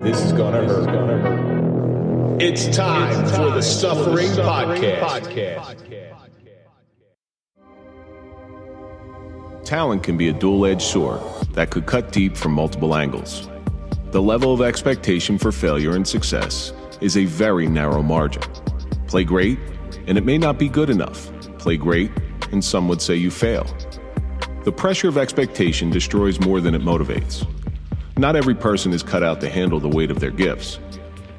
This is gonna hurt. It's time for the Suffering Podcast. Talent can be a dual edged sword that could cut deep from multiple angles. The level of expectation for failure and success is a very narrow margin. Play great, and it may not be good enough. Play great, and some would say you fail. The pressure of expectation destroys more than it motivates. Not every person is cut out to handle the weight of their gifts,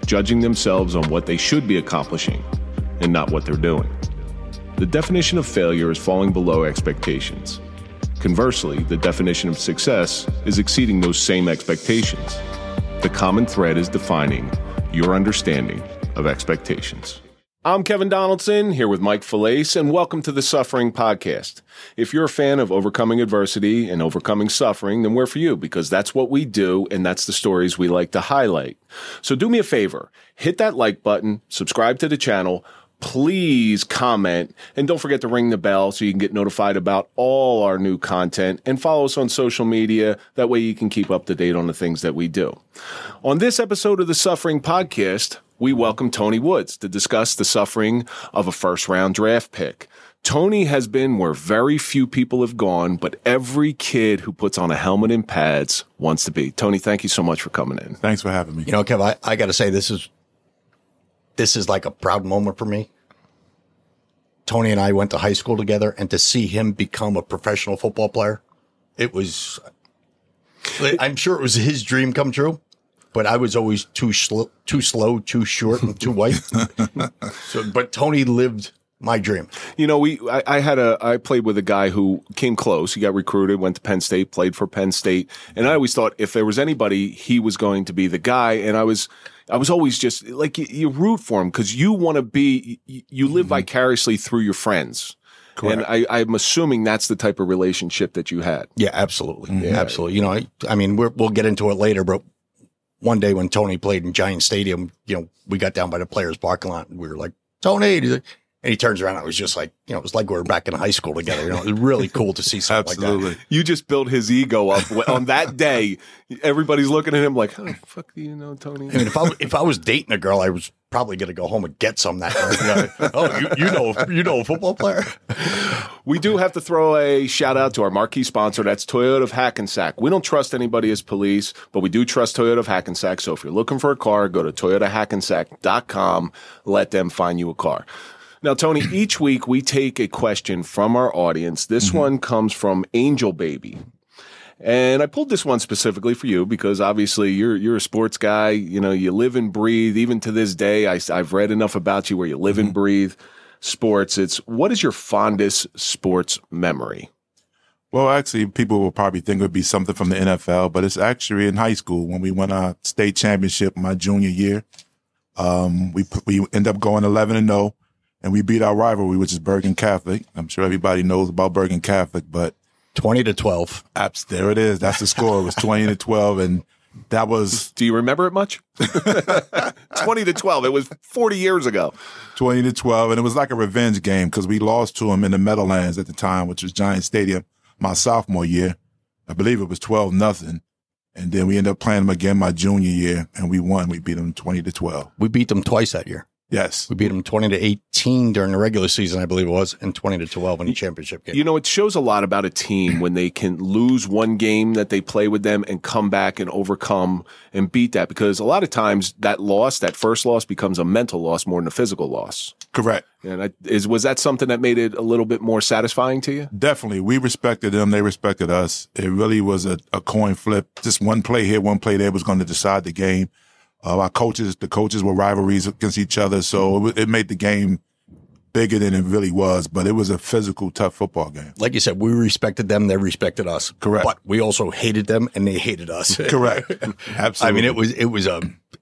judging themselves on what they should be accomplishing and not what they're doing. The definition of failure is falling below expectations. Conversely, the definition of success is exceeding those same expectations. The common thread is defining your understanding of expectations. I'm Kevin Donaldson here with Mike Failace, and welcome to the Suffering Podcast. If you're a fan of overcoming adversity and overcoming suffering, then we're for you because that's what we do and that's the stories we like to highlight. So do me a favor, hit that like button, subscribe to the channel, please comment and don't forget to ring the bell so you can get notified about all our new content and follow us on social media. That way you can keep up to date on the things that we do. On this episode of the Suffering Podcast, we welcome Tony Woods to discuss the suffering of a first round draft pick. Tony has been where very few people have gone, but every kid who puts on a helmet and pads wants to be. Tony, thank you so much for coming in. Thanks for having me. You know, Kev, I, I got to say this is this is like a proud moment for me. Tony and I went to high school together, and to see him become a professional football player, it was. I'm sure it was his dream come true, but I was always too slow, too slow, too short, and too white. so, but Tony lived my dream. You know, we I, I, had a I played with a guy who came close. He got recruited, went to Penn State, played for Penn State, and I always thought if there was anybody, he was going to be the guy. And I was I was always just like you, you root for him because you want to be you, you live mm-hmm. vicariously through your friends. Correct. And I, am assuming that's the type of relationship that you had. Yeah, absolutely. Mm-hmm. Yeah, absolutely. You know, I, I mean, we will get into it later, but one day when Tony played in Giant Stadium, you know, we got down by the players' parking lot and we were like, Tony, and he turns around. I was just like, you know, it was like we were back in high school together. You know, it was really cool to see something Absolutely. like that. You just built his ego up on that day. Everybody's looking at him like, "How the fuck do you know Tony?" I mean, if I if I was dating a girl, I was probably going to go home and get some that night. oh, you, you, know, you know, a football player. We do have to throw a shout out to our marquee sponsor. That's Toyota of Hackensack. We don't trust anybody as police, but we do trust Toyota of Hackensack. So if you're looking for a car, go to toyotahackensack.com. Let them find you a car. Now, Tony, each week we take a question from our audience. This mm-hmm. one comes from Angel Baby. And I pulled this one specifically for you because obviously you're you're a sports guy. You know, you live and breathe. Even to this day, I, have read enough about you where you live mm-hmm. and breathe sports. It's what is your fondest sports memory? Well, actually, people will probably think it would be something from the NFL, but it's actually in high school when we won our state championship my junior year. Um, we we end up going eleven and zero. And we beat our rivalry, which is Bergen Catholic. I'm sure everybody knows about Bergen Catholic, but 20 to 12. Apps, there it is. That's the score. It was 20 to 12. And that was. Do you remember it much? 20 to 12. It was 40 years ago. 20 to 12. And it was like a revenge game because we lost to them in the Meadowlands at the time, which was Giant Stadium, my sophomore year. I believe it was 12 nothing. And then we ended up playing them again my junior year and we won. We beat them 20 to 12. We beat them twice that year. Yes. We beat them 20 to 18 during the regular season, I believe it was, and 20 to 12 in the championship game. You know, it shows a lot about a team when they can lose one game that they play with them and come back and overcome and beat that because a lot of times that loss, that first loss becomes a mental loss more than a physical loss. Correct. And I, is was that something that made it a little bit more satisfying to you? Definitely. We respected them. They respected us. It really was a, a coin flip. Just one play here, one play there was going to decide the game. Uh, our coaches, the coaches were rivalries against each other, so it, it, made the game bigger than it really was. But it was a physical, tough football game. Like you said, we respected them; they respected us. Correct. But we also hated them, and they hated us. Correct. Absolutely. I mean, it was it was a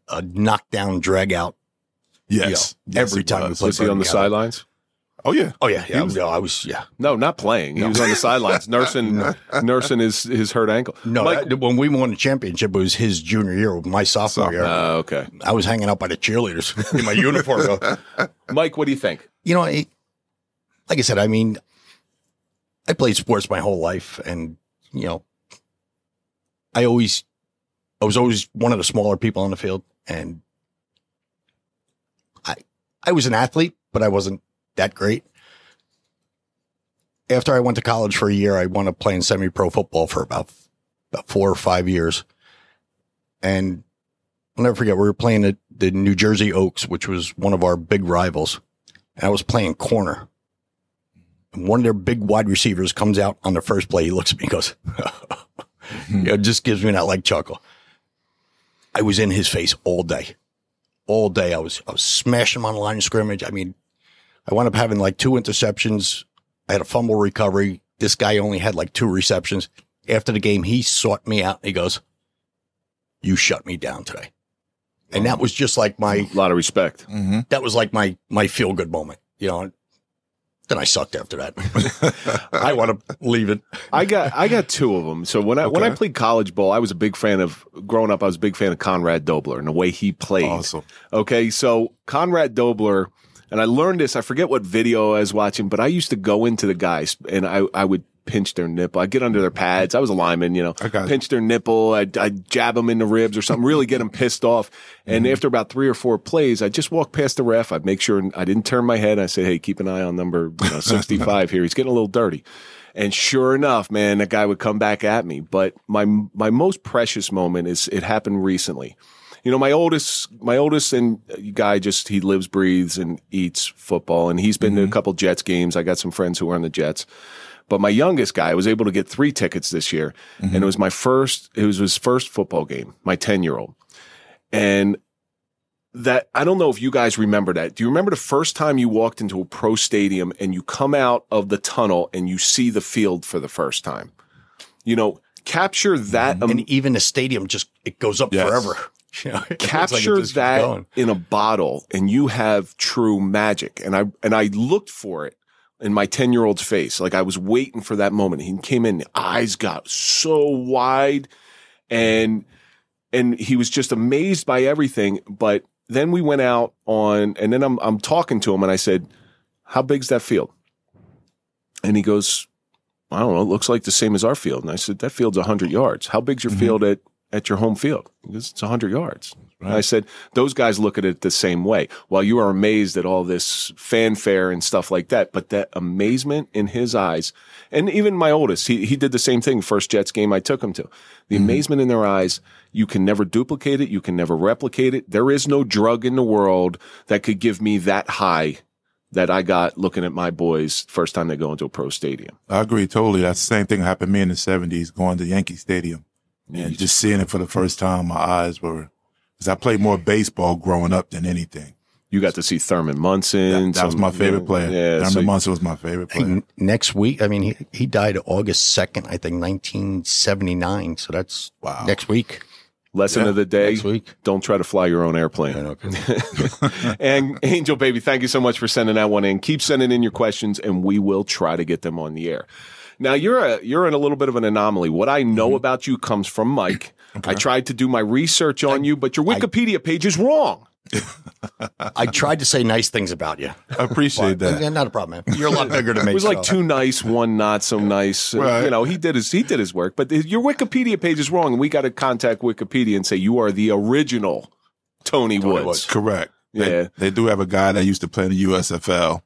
a knockdown, drag out. Yes. You know, yes every time was. we played. Was he on the sidelines? Oh yeah. Oh yeah. Yeah. Was, I was. Yeah. No, not playing. He was on the sidelines, nursing, nursing his his hurt ankle. No, Mike, that, when we won the championship, it was his junior year, my sophomore year. Uh, okay. I was hanging out by the cheerleaders in my uniform. Mike, what do you think? You know, I, like I said, I mean, I played sports my whole life, and you know, I always I was always one of the smaller people on the field, and I I was an athlete, but I wasn't that great. After I went to college for a year, I wound up playing semi-pro football for about about four or five years, and I'll never forget we were playing the, the New Jersey Oaks, which was one of our big rivals, and I was playing corner. And one of their big wide receivers comes out on the first play. He looks at me and goes, it just gives me that like chuckle. I was in his face all day. All day. I was, I was smashing him on the line of scrimmage. I mean, I wound up having like two interceptions. I had a fumble recovery. This guy only had like two receptions. After the game, he sought me out and he goes, you shut me down today. And that was just like my, A lot of respect. Mm-hmm. that was like my, my feel good moment, you know. Then I sucked after that. I want to leave it. I got I got two of them. So when I when I played college ball, I was a big fan of growing up. I was a big fan of Conrad Dobler and the way he played. Awesome. Okay, so Conrad Dobler, and I learned this. I forget what video I was watching, but I used to go into the guys and I I would pinch their nipple. I'd get under their pads. I was a lineman, you know. I got pinch their nipple. I'd, I'd jab them in the ribs or something. Really get them pissed off. And Mm-hmm. after about three or four plays, I'd just walk past the ref. I'd make sure I didn't turn my head. I say, "Hey, keep an eye on number you know, sixty-five here. He's getting a little dirty." And sure enough, man, that guy would come back at me. But my my most precious moment is it happened recently. You know, my oldest, my oldest and uh, guy just he lives, breathes, and eats football, and he's been to a mm-hmm. couple Jets games. I got some friends who are on the Jets, but my youngest guy was able to get three tickets this year, and it mm-hmm. was my first. It was his first football game. My ten year old, and that I don't know if you guys remember that. Do you remember the first time you walked into a pro stadium and you come out of the tunnel and you see the field for the first time? You know, capture that um, and even the stadium just it goes up Yes. forever. You know, looks like capture that in a bottle and you have true magic. And I and I looked for it in my 10 year old's face. Like I was waiting for that moment. He came in, eyes got so wide and and he was just amazed by everything. But then we went out on and then I'm I'm talking to him and I said, How big's that field? And he goes, I don't know, it looks like the same as our field. And I said, That field's hundred yards. How big's your mm-hmm. field at at your home field? Goes, It's hundred yards. And I said, those guys look at it the same way. While you are amazed at all this fanfare and stuff like that, but that amazement in his eyes, and even my oldest, he, he did the same thing. First Jets game I took him to. The mm-hmm. amazement in their eyes, you can never duplicate it. You can never replicate it. There is no drug in the world that could give me that high that I got looking at my boys first time they go into a pro stadium. I agree totally. That's the same thing happened to me in the seventies, going to Yankee Stadium. And just seeing it for the first time, my eyes were because I played more baseball growing up than anything. You got to see Thurman Munson. That, that was my favorite player. Yeah, Thurman so- Munson was my favorite player. N- next week, I mean, he, he died August 2nd, I think, 1979. So that's Wow. next week. Lesson Yeah, of the day: next week. Don't try to fly your own airplane. Okay. and Angel Baby, thank you so much for sending that one in. Keep sending in your questions, and we will try to get them on the air. Now you're a you're in a little bit of an anomaly. What I Mm-hmm. know about you comes from Mike. I tried to do my research on you, but your Wikipedia page is wrong. I tried to say nice things about you. I appreciate that. Yeah, not a problem, man. You're a lot bigger than me. It was like two nice, one not so nice. Right. You know, he did his he did his work, but your Wikipedia page is wrong, and we got to contact Wikipedia and say you are the original Tony, Woods. Woods. Correct. They, Yeah. they do have a guy that used to play in the USFL.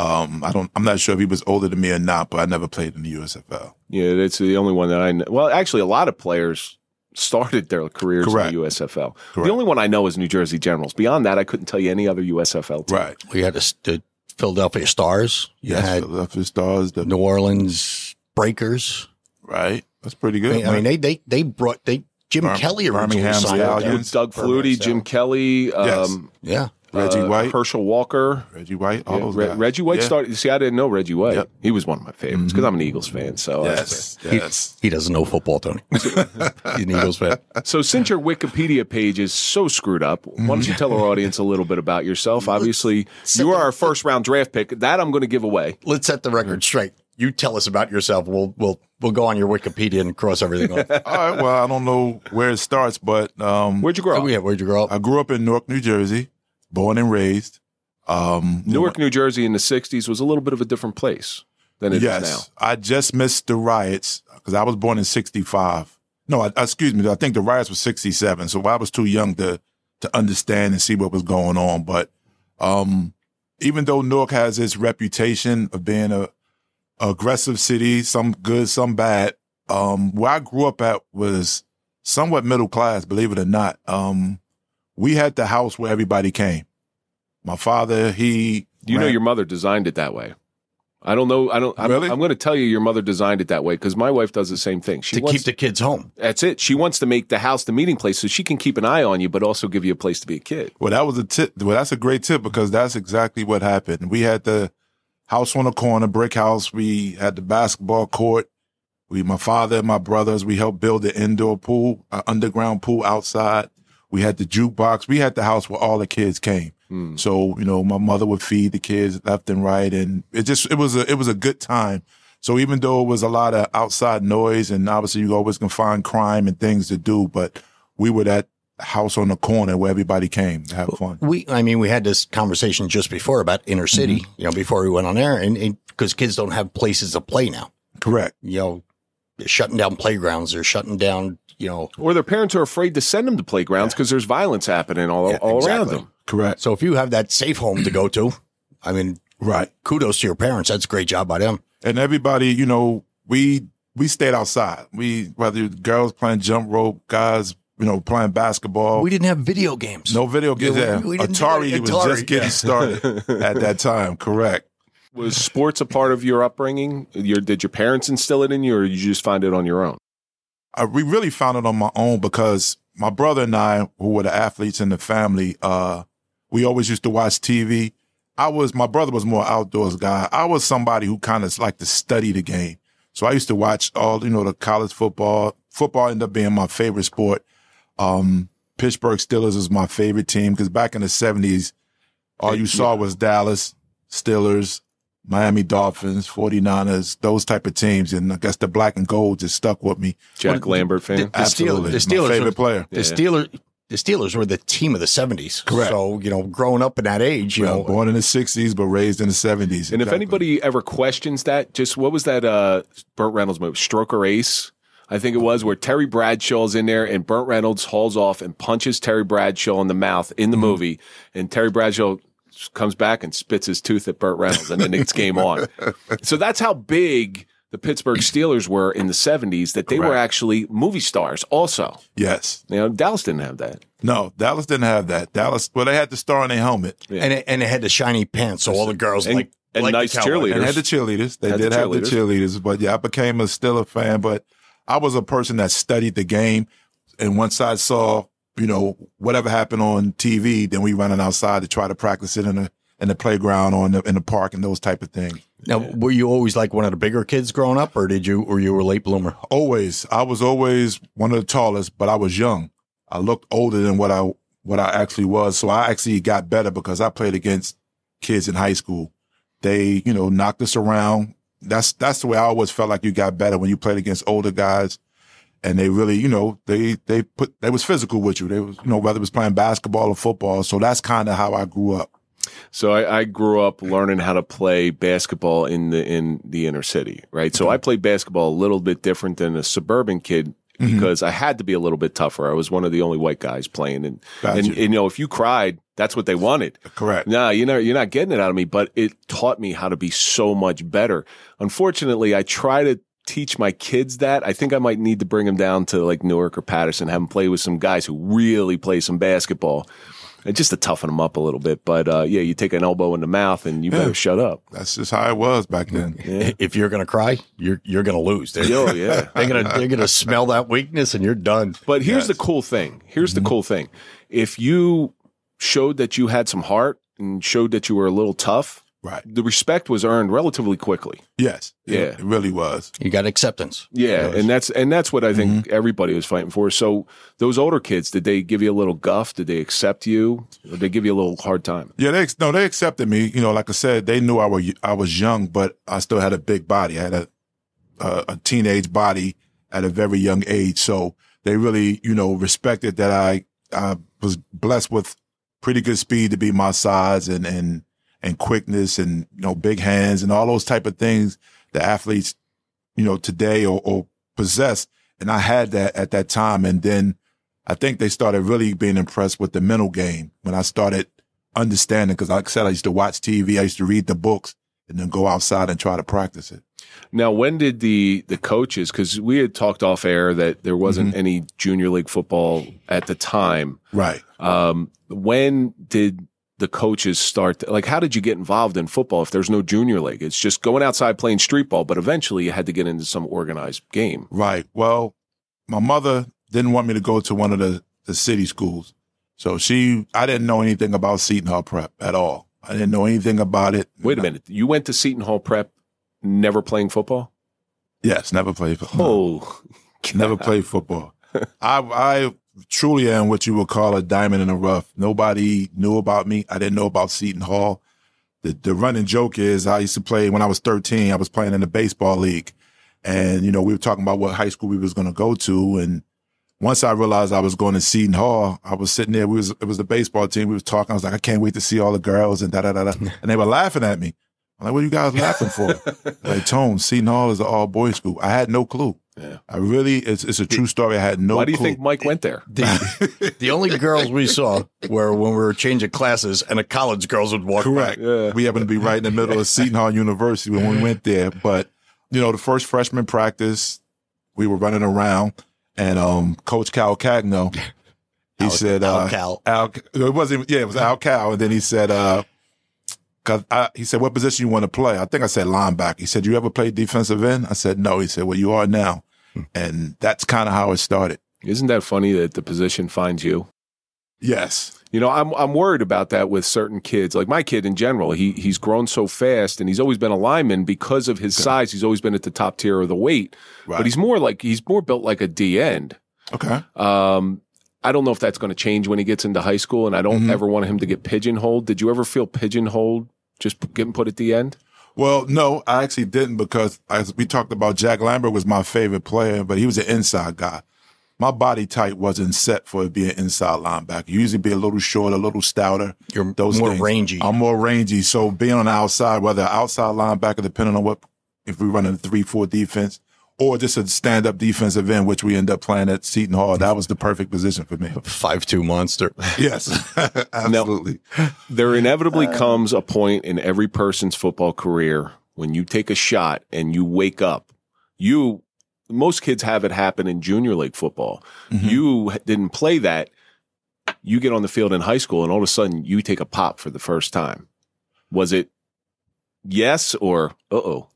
Um, I don't. I'm not sure if he was older than me or not, but I never played in the USFL. Yeah, that's the only one that I know. Well, actually, a lot of players started their careers Correct. in the USFL. The only one I know is New Jersey Generals. Beyond that, I couldn't tell you any other USFL team. Right. We had the, the Philadelphia Stars. You Yes. had Philadelphia Stars. The, New Orleans Breakers. right. That's pretty I good. mean, I mean, they they they brought they Jim Bir- Kelly originally Birmingham signed with Stallions. Doug Birmingham Flutie, Jim Stallions. Kelly, Yes. um, Yeah, Reggie uh, White. Herschel Walker. Reggie White. All Yeah, those Re- guys. Reggie White Yeah. started. See, I didn't know Reggie White. Yep. He was one of my favorites because I'm an Eagles fan. So, uh, Yes. Yes. he doesn't know football, Tony. He's an Eagles fan. so since your Wikipedia page is so screwed up, why don't you tell our audience a little bit about yourself? Obviously, you are our first round draft pick. That I'm going to give away. Let's set the record straight. You tell us about yourself. We'll we'll we'll go on your Wikipedia and cross everything off. All right. Well, I don't know where it starts, but um, Where'd you grow up? Oh, yeah, where'd you grow up? I grew up in Newark, New Jersey, born and raised. Um, Newark, New Jersey in the 60s was a little bit of a different place than it is yes, now. I just missed the riots because I was born in '65. No, I, excuse me. I think the riots was 67. So I was too young to, to understand and see what was going on. But, um, even though Newark has its reputation of being a, a aggressive city, some good, some bad, um, where I grew up at was somewhat middle class, believe it or not. Um, we had the house where everybody came. My father, he. You know, your mother designed it that way. I don't know. I don't. I'm, Really? I'm going to tell you, your mother designed it that way because my wife does the same thing. She to wants, keep the kids home. That's it. She wants to make the house the meeting place so she can keep an eye on you, but also give you a place to be a kid. Well, that was a tip. Well, that's a great tip because that's exactly what happened. We had the house on the corner, brick house. We had the basketball court. We, my father and my brothers, we helped build the indoor pool, uh, underground pool outside. We had the jukebox. We had the house where all the kids came. So, you know, my mother would feed the kids left and right. And it just, it was a, it was a good time. So even though it was a lot of outside noise and obviously you always can find crime and things to do, but we were that house on the corner where everybody came to have fun. We, I mean, we had this conversation just before about inner city, Mm-hmm. you know, before we went on air, and because kids don't have places to play now, Correct. you know, shutting down playgrounds, they're shutting down, you know. Or their parents are afraid to send them to playgrounds because there's violence happening all, Yeah, all around them. Correct. So if you have that safe home to go to, I mean, Right. kudos to your parents. That's a great job by them. And everybody, you know, we we stayed outside. We whether girls playing jump rope, guys, you know, playing basketball. We didn't have video games. no video games. Yeah, Yeah, we- we didn't Atari was just getting yeah. started at that time. Correct. Was sports a part of your upbringing? Your, did your parents instill it in you, or did you just find it on your own? I, we really found it on my own because my brother and I, who were the athletes in the family, uh, we always used to watch TV. I was, my brother was more outdoors guy. I was somebody who kind of liked to study the game. So I used to watch all, you know, the college football. Football ended up being my favorite sport. Um, Pittsburgh Steelers is my favorite team because back in the seventies, all you saw was Dallas, Steelers, Miami Dolphins, 49ers, those type of teams. And I guess the black and gold just stuck with me. Jack Lambert fan. The, Steel- Absolutely. the Steelers, My Steelers, favorite were- player. The Steelers, the Steelers were the team of the seventies. Correct. So you know, growing up in that age, you Well, know, born in the '60s, but raised in the '70s. And if anybody ever questions that, just what was that uh Burt Reynolds movie? Stroker Ace, I think it was, where Terry Bradshaw's in there and Burt Reynolds hauls off and punches Terry Bradshaw in the mouth in the Mm-hmm. movie, and Terry Bradshaw comes back and spits his tooth at Burt Reynolds, and then it's game on. So that's how big the Pittsburgh Steelers were in the '70s. That they were actually movie stars. Also, yes, you know, Dallas didn't have that. no, Dallas didn't have that. Dallas, well, they had the star on their helmet and it, and it had the shiny pants, so all the girls And- like and like nice Cowboys. cheerleaders. and had the cheerleaders. They Had the did have the cheerleaders. cheerleaders, but yeah, I became a Steeler fan. But I was a person that studied the game, and once I saw, you know, whatever happened on TV, then we running outside to try to practice it in the in the playground or in the, in the park and those type of things. Now, were you always like one of the bigger kids growing up, or did you, or you were a late bloomer? always I was always one of the tallest, but I was young. I looked older than what I what I actually was. So I actually got better because I played against kids in high school. They, you know, knocked us around. That's that's the way I always felt like you got better when you played against older guys. And they really, you know, they they put they was physical with you. They was, you know, whether it was playing basketball or football. So that's kind of how I grew up. So I, I grew up learning how to play basketball in the in the inner city, right? So I played basketball a little bit different than a suburban kid mm-hmm. because I had to be a little bit tougher. I was one of the only white guys playing, and Gotcha. and, and, you know if you cried, that's what they wanted. Correct. No, you know you're not getting it out of me, but it taught me how to be so much better. Unfortunately, I try to teach my kids that. I think I might need to bring them down to like Newark or Paterson, have them play with some guys who really play some basketball. And just to toughen them up a little bit, but uh, yeah, you take an elbow in the mouth and you better Yeah. shut up. That's just how it was back then. If you're gonna cry, you're you're gonna lose. They're, Yo, yeah. they're gonna they're gonna smell that weakness, and you're done. But here's the cool thing. Here's the cool thing. If you showed that you had some heart and showed that you were a little tough, Right. the respect was earned relatively quickly. Yes. Yeah. It really was. You got acceptance. Yeah, and that's and that's what I think mm-hmm. everybody was fighting for. So those older kids, did they give you a little guff? Did they accept you? Or did they give you a little hard time? Yeah, they no, they accepted me. You know, like I said, they knew I was I was young, but I still had a big body. I had a a, a teenage body at a very young age, so they really, you know, respected that I I was blessed with pretty good speed to be my size and and and quickness and you know big hands and all those type of things that athletes you know today or, or possess. And I had that at that time. And then I think they started really being impressed with the mental game when I started understanding. Cause like I said, I used to watch TV. I used to read the books and then go outside and try to practice it. Now, when did the the coaches? Because we had talked off air that there wasn't any junior league football at the time. Right. Um, when did the coaches start? like, how did you get involved in football if there's no junior league? It's just going outside playing street ball, but eventually you had to get into some organized game. Right. Well, my mother didn't want me to go to one of the, the city schools. So she, I didn't know anything about Seton Hall Prep at all. I didn't know anything about it. Wait a minute, you went to Seton Hall Prep, never playing football? Yes, never played football. Oh, never played football. I, I truly am what you would call a diamond in the rough. Nobody knew about me. I didn't know about Seton Hall. The, the running joke is I used to play when I was 13, I was playing in the baseball league. And, you know, we were talking about what high school we was going to go to. And once I realized I was going to Seton Hall, I was sitting there. We was, it was the baseball team. We was talking. I was like, I can't wait to see all the girls and da, da, da, da. And they were laughing at me. I'm like, what are you guys laughing for? like, Tone, Seton Hall is an all boys school. I had no clue. Yeah. I really, it's, it's a true story. I had no why do you clue. think Mike went there? The, the only girls we saw were when we were changing classes and the college girls would walk Correct. Yeah. We happened to be right in the middle of Seton Hall University when we went there. But, you know, the first freshman practice, we were running around and um, Coach Cal Cagno, he Al- said, Al uh, Cal. Al, it wasn't, yeah, it was Al Cal. And then he said, uh, cause I, he said, what position you want to play? I think I said linebacker. He said, you ever play defensive end? I said, no. He said, well, you are now. And that's kind of how it started. Isn't that funny that the position finds you? Yes. You know, I'm I'm worried about that with certain kids. Like my kid in general, he he's grown so fast and he's always been a lineman because of his size. He's always been at the top tier of the weight. Right. But he's more like he's more built like a D end. Okay. Um, I don't know if that's going to change when he gets into high school, and I don't Mhm. ever want him to get pigeonholed. Did you ever feel pigeonholed just getting put at the end? Well, no, I actually didn't because as we talked about Jack Lambert was my favorite player, but he was an inside guy. My body type wasn't set for being inside linebacker. You usually be a little short, a little stouter. You're Those more things. rangy. I'm more rangy. So being on the outside, whether outside linebacker, depending on what, if we run a three, four defense or just a stand up defensive end, which we end up playing at Seton Hall, that was the perfect position for me. Five two monster. yes, absolutely. There inevitably comes a point in every person's football career when you take a shot and you wake up. You, most kids have it happen in junior league football. You didn't play that. You get on the field in high school and all of a sudden you take a pop for the first time. Was it yes or uh oh?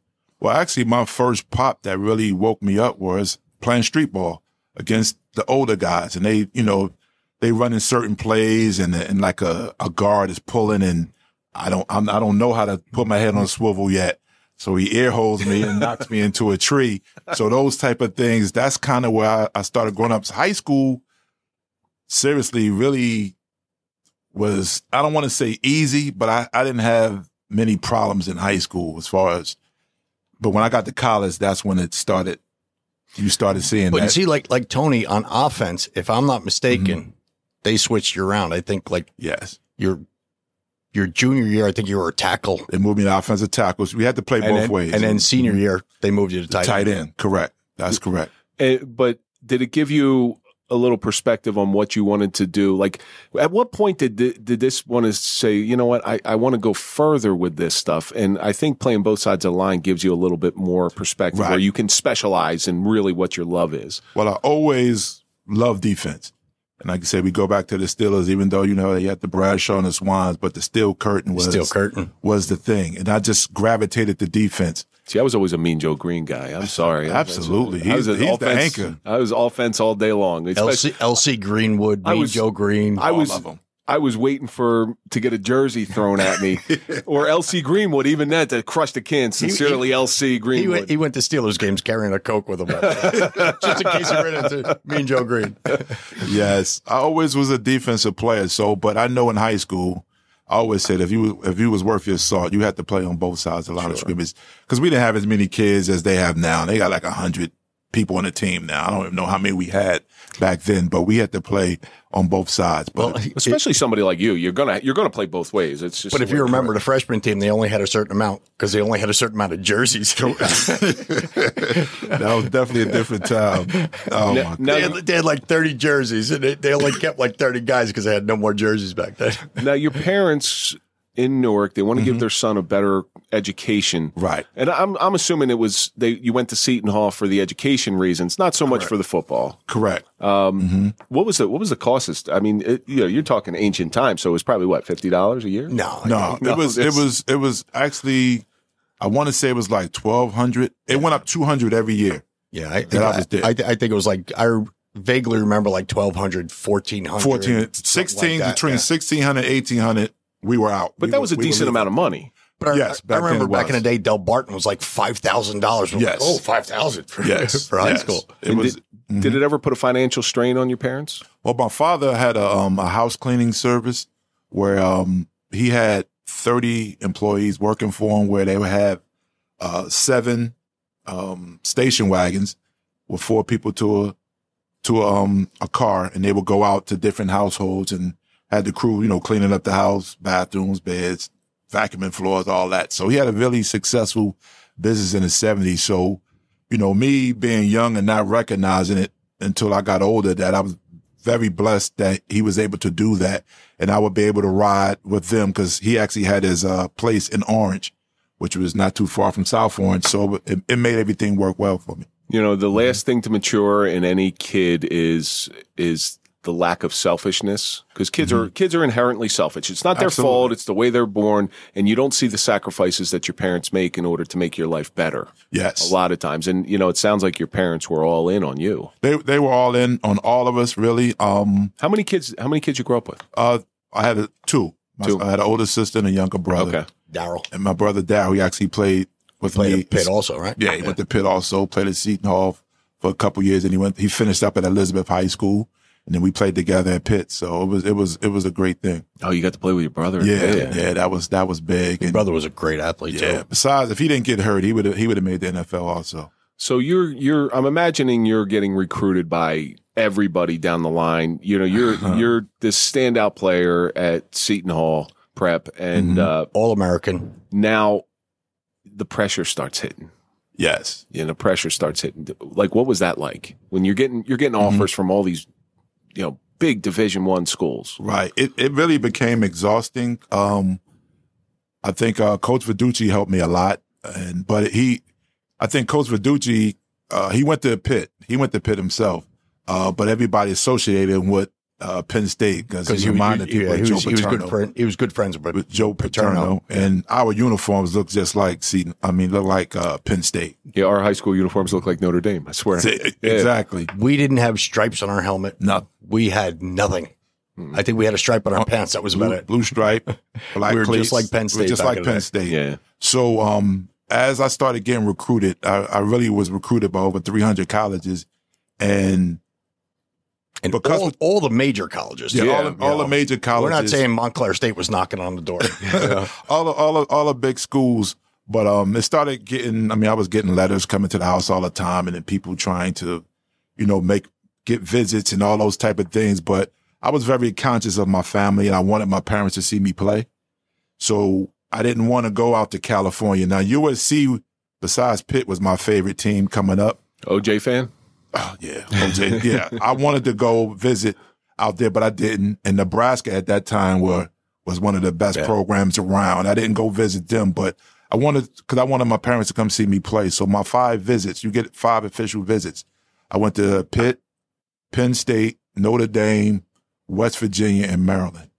Well, actually, my first pop that really woke me up was playing street ball against the older guys, and they, you know, they run in certain plays, and and like a, a guard is pulling, and I don't I'm, I don't know how to put my head on a swivel yet, so he ear holes me and knocks me into a tree. So those type of things, that's kind of where I, I started growing up. High school, seriously, really was I don't want to say easy, but I, I didn't have many problems in high school as far as but when I got to college, that's when it started. You started seeing But you see, like like Tony on offense, if I'm not mistaken, Mm-hmm. they switched you around. I think like yes, your your junior year, I think you were a tackle. they moved me to offensive tackles. We had to play And both then, ways. and then senior year, they moved you to tight, tight end. Correct. That's correct. Eh, but did it give you a little perspective on what you wanted to do? Like, at what point did did this want to say, you know what, I, I want to go further with this stuff? And I think playing both sides of the line gives you a little bit more perspective where you can specialize in really what your love is. Well, I always love defense. And like I said, we go back to the Steelers, even though, you know, they had the Bradshaw and the Swanns, but the steel curtain was, Steel curtain. was the thing. And I just gravitated to defense. See, I was always a Mean Joe Greene guy. I'm sorry. Absolutely. I was He's- an he's the offense- anchor. I was offense all day long. Especially- LC, LC Greenwood, I Mean was- Joe Greene. I oh, was All of 'em. I was waiting for to get a jersey thrown at me, or LC Greenwood, even that to crush the can. Sincerely, LC he Greenwood. went, he went to Steelers games carrying a Coke with him. Just in case he ran into Mean Joe Greene. Yes, I always was a defensive player. So, but I know in high school, I always said if you if you was worth your salt, you had to play on both sides of the line of scrimmage because we didn't have as many kids as they have now. They got like a hundred people on the team now. I don't even know how many we had back then, but we had to play on both sides. But Well, Especially somebody like you, you're gonna you're gonna play both ways. It's just. But if you remember the freshman team, they only had a certain amount because they only had a certain amount of jerseys. that was definitely a different time. Oh Now- my now they, had, they had like 30 jerseys and they, they only kept like 30 guys because they had no more jerseys back then. now your parents in Newark, they want to give their son a better education, Right. And I'm I'm assuming it was they you went to Seton Hall for the education reasons, not so much for the football. Correct. Um, What was the what was the cost? I mean, it, you know, you're talking ancient times, so it was probably what fifty dollars a year. No, No, it was it was it was actually I want to say it was like twelve hundred. It went up two hundred every year. Yeah, I, That I was I, there. I, I think it was like, I vaguely remember like 1,200, 1,400. 14, something 16 like that, between yeah. 1600 1800 we were out. But We that were- was a we decent amount of money. But I, Yes, I back then remember back in the day, Delbarton was like $5,000. Yes. Oh, 5000 for, Yes, for high yes. school. It And was did, did it ever put a financial strain on your parents? Well, my father had a um a house cleaning service where um he had thirty employees working for him, where they would have uh seven um station wagons with four people to a to a, um a car, and they would go out to different households and had the crew, you know, cleaning up the house, bathrooms, beds, vacuuming floors, all that. So he had a really successful business in the seventies. So, you know, me being young and not recognizing it until I got older, that I was very blessed that he was able to do that. And I would be able to ride with them because he actually had his uh, place in Orange, which was not too far from South Orange. So it, it made everything work well for me. You know, the last thing to mature in any kid is is the lack of selfishness because kids are kids are inherently selfish. It's not their Absolutely. fault; it's the way they're born, and you don't see the sacrifices that your parents make in order to make your life better. Yes. A lot of times, and you know, it sounds like your parents were all in on you. They, they were all in on all of us, really. Um, How many kids? How many kids you grew up with? uh, I had a, two. My- Two. I had an older sister and a younger brother. Okay. Daryl And my brother Daryl. he actually played with played me. at Pitt also, right? Yeah, he went to Pitt also, played at Seton Hall for a couple years, and he went. He finished up at Elizabeth High School, and then we played together at Pitt. So it was it was it was a great thing. Oh, you got to play with your brother. Yeah, yeah, that was that was big. His And brother was a great athlete, yeah, too. besides, if he didn't get hurt, he would have he would have made the NFL also. So you're you're I'm imagining you're getting recruited by everybody down the line. You know, you're uh-huh. you're this standout player at Seton Hall Prep, and mm-hmm. uh, All American. now the pressure starts hitting. Yes, You know, the pressure starts hitting. Like, what was that like when you're getting you're getting mm-hmm. offers from all these, you know, big Division One schools? right. It it really became exhausting. Um, I think uh, Coach Verducci helped me a lot, and but he, I think Coach Verducci, uh, he went to Pitt. He went to Pitt himself, uh, but everybody associated him with uh, Penn State because Because he he, reminded he, people yeah, of he, Joe was, he was good friend. He was good friends with, with Joe Paterno, and our uniforms look just like Seton. I mean, look like uh, Penn State. Yeah, our high school uniforms look like Notre Dame. I swear. Yeah. Exactly. We didn't have stripes on our helmet. No. We had nothing. I think we had a stripe on our pants. That was about Blue, it. blue stripe, black We were cleats. just like Penn We were State just like Penn day. State. Yeah. So, um, as I started getting recruited, I, I really was recruited by over 300 colleges, and And Because all, all the major colleges. yeah, all, the, all You the major colleges. We're not saying Montclair State was knocking on the door. Yeah. all the all the, all the big schools. But um, it started getting. I mean, I was getting letters coming to the house all the time, and then people trying to, you know, make get visits and all those type of things. But I was very conscious of my family, and I wanted my parents to see me play. So I didn't want to go out to California. Now USC, besides Pitt, was my favorite team coming up. OJ fan. Oh yeah, OJ. yeah, I wanted to go visit out there, but I didn't. And Nebraska at that time were was one of the best programs around. I didn't go visit them, but I wanted because I wanted my parents to come see me play. So my five visits, you get five official visits. I went to Pitt, Penn State, Notre Dame, West Virginia, and Maryland.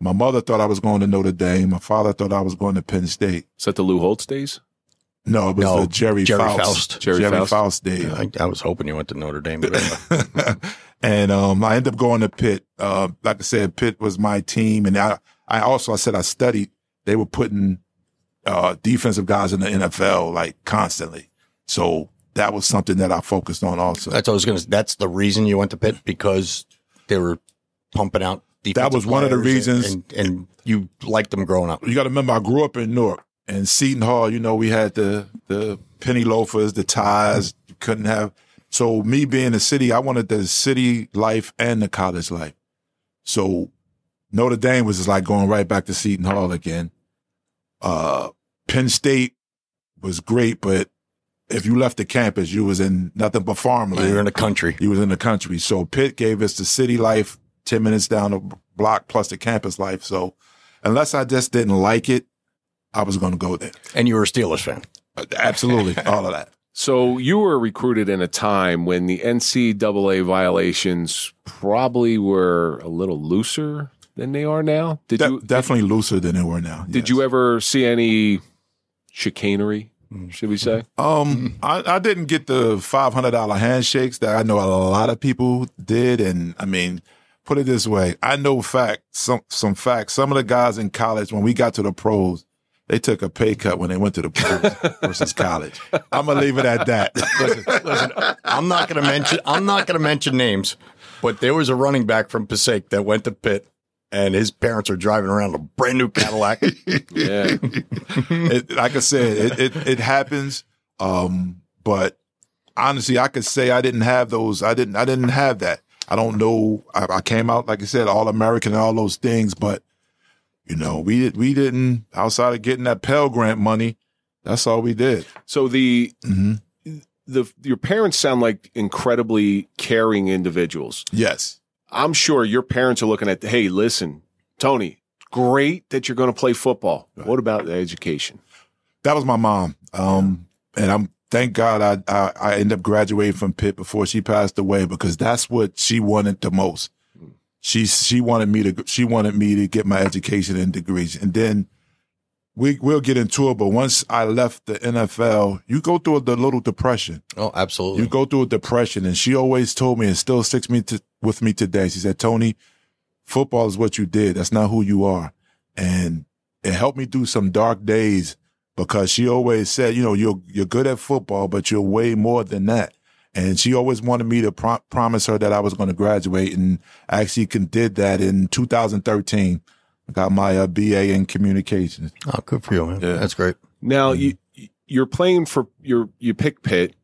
My mother thought I was going to Notre Dame. My father thought I was going to Penn State. Is that the Lou Holtz days? No, it was No, the Gerry, Gerry Faust. Faust. Gerry Gerry Faust. Faust days. I, I was hoping you went to Notre Dame. But and um, I ended up going to Pitt. Uh, like I said, Pitt was my team, and I, I also I said I studied. They were putting uh, defensive guys in the NFL like constantly, so that was something that I focused on also. that's what I was going to. That's the reason you went to Pitt because they were pumping out. That was one of the players and- reasons. and, and you liked them growing up. you got to remember, I grew up in Newark and Seton Hall. You know, we had the the penny loafers, the ties. Couldn't have So me being a city, I wanted the city life and the college life. So Notre Dame was just like going right back to Seton Hall again. Uh, Penn State was great, but if you left the campus, you was in nothing but farmland. You were in the country. You was in the country. So Pitt gave us the city life, 10 minutes down the block plus the campus life. So unless I just didn't like it, I was going to go there. And you were a Steelers fan. Absolutely. all of that. So you were recruited in a time when the NCAA violations probably were a little looser than they are now. Did De- you definitely looser than they were now. did yes. you ever see any chicanery? Should we say? Um, I, I didn't get the five hundred dollar handshakes that I know a lot of people did, and I mean, put it this way: I know fact some some facts. Some of the guys in college, when we got to the pros, they took a pay cut when they went to the pros versus college. I'm gonna leave it at that. Listen, listen, I'm not going to mention. I'm not going to mention names, but there was a running back from Passaic that went to Pitt, and his parents are driving around a brand new Cadillac. Yeah. it, like I said, it, it, it happens. Um, but honestly, I could say I didn't have those. I didn't, I didn't have that. I don't know. I, I came out, like I said, all American and all those things, but you know, we, we didn't, outside of getting that Pell Grant money, that's all we did. So the hmm the your parents sound like incredibly caring individuals. Yes. I'm sure your parents are looking at, hey, listen, Tony, great that you're going to play football. What about the education? That was my mom. Um, and I'm, thank God I, I, I ended up graduating from Pitt before she passed away because that's what she wanted the most. She, she wanted me to, she wanted me to get my education and degrees. And then we, we'll get into it. But once I left the NFL, you go through the little depression. oh, absolutely. You go through a depression, and she always told me, and still sticks me to, with me today. She said, "Tony, football is what you did. That's not who you are." And it helped me through some dark days because she always said, "You know, you're you're good at football, but you're way more than that." And she always wanted me to pro- promise her that I was going to graduate, and I actually can, did that in 2013. I got my uh, BA in communications. oh, good for you, man. Yeah. That's great. Now you you're playing for your you pick Pitt.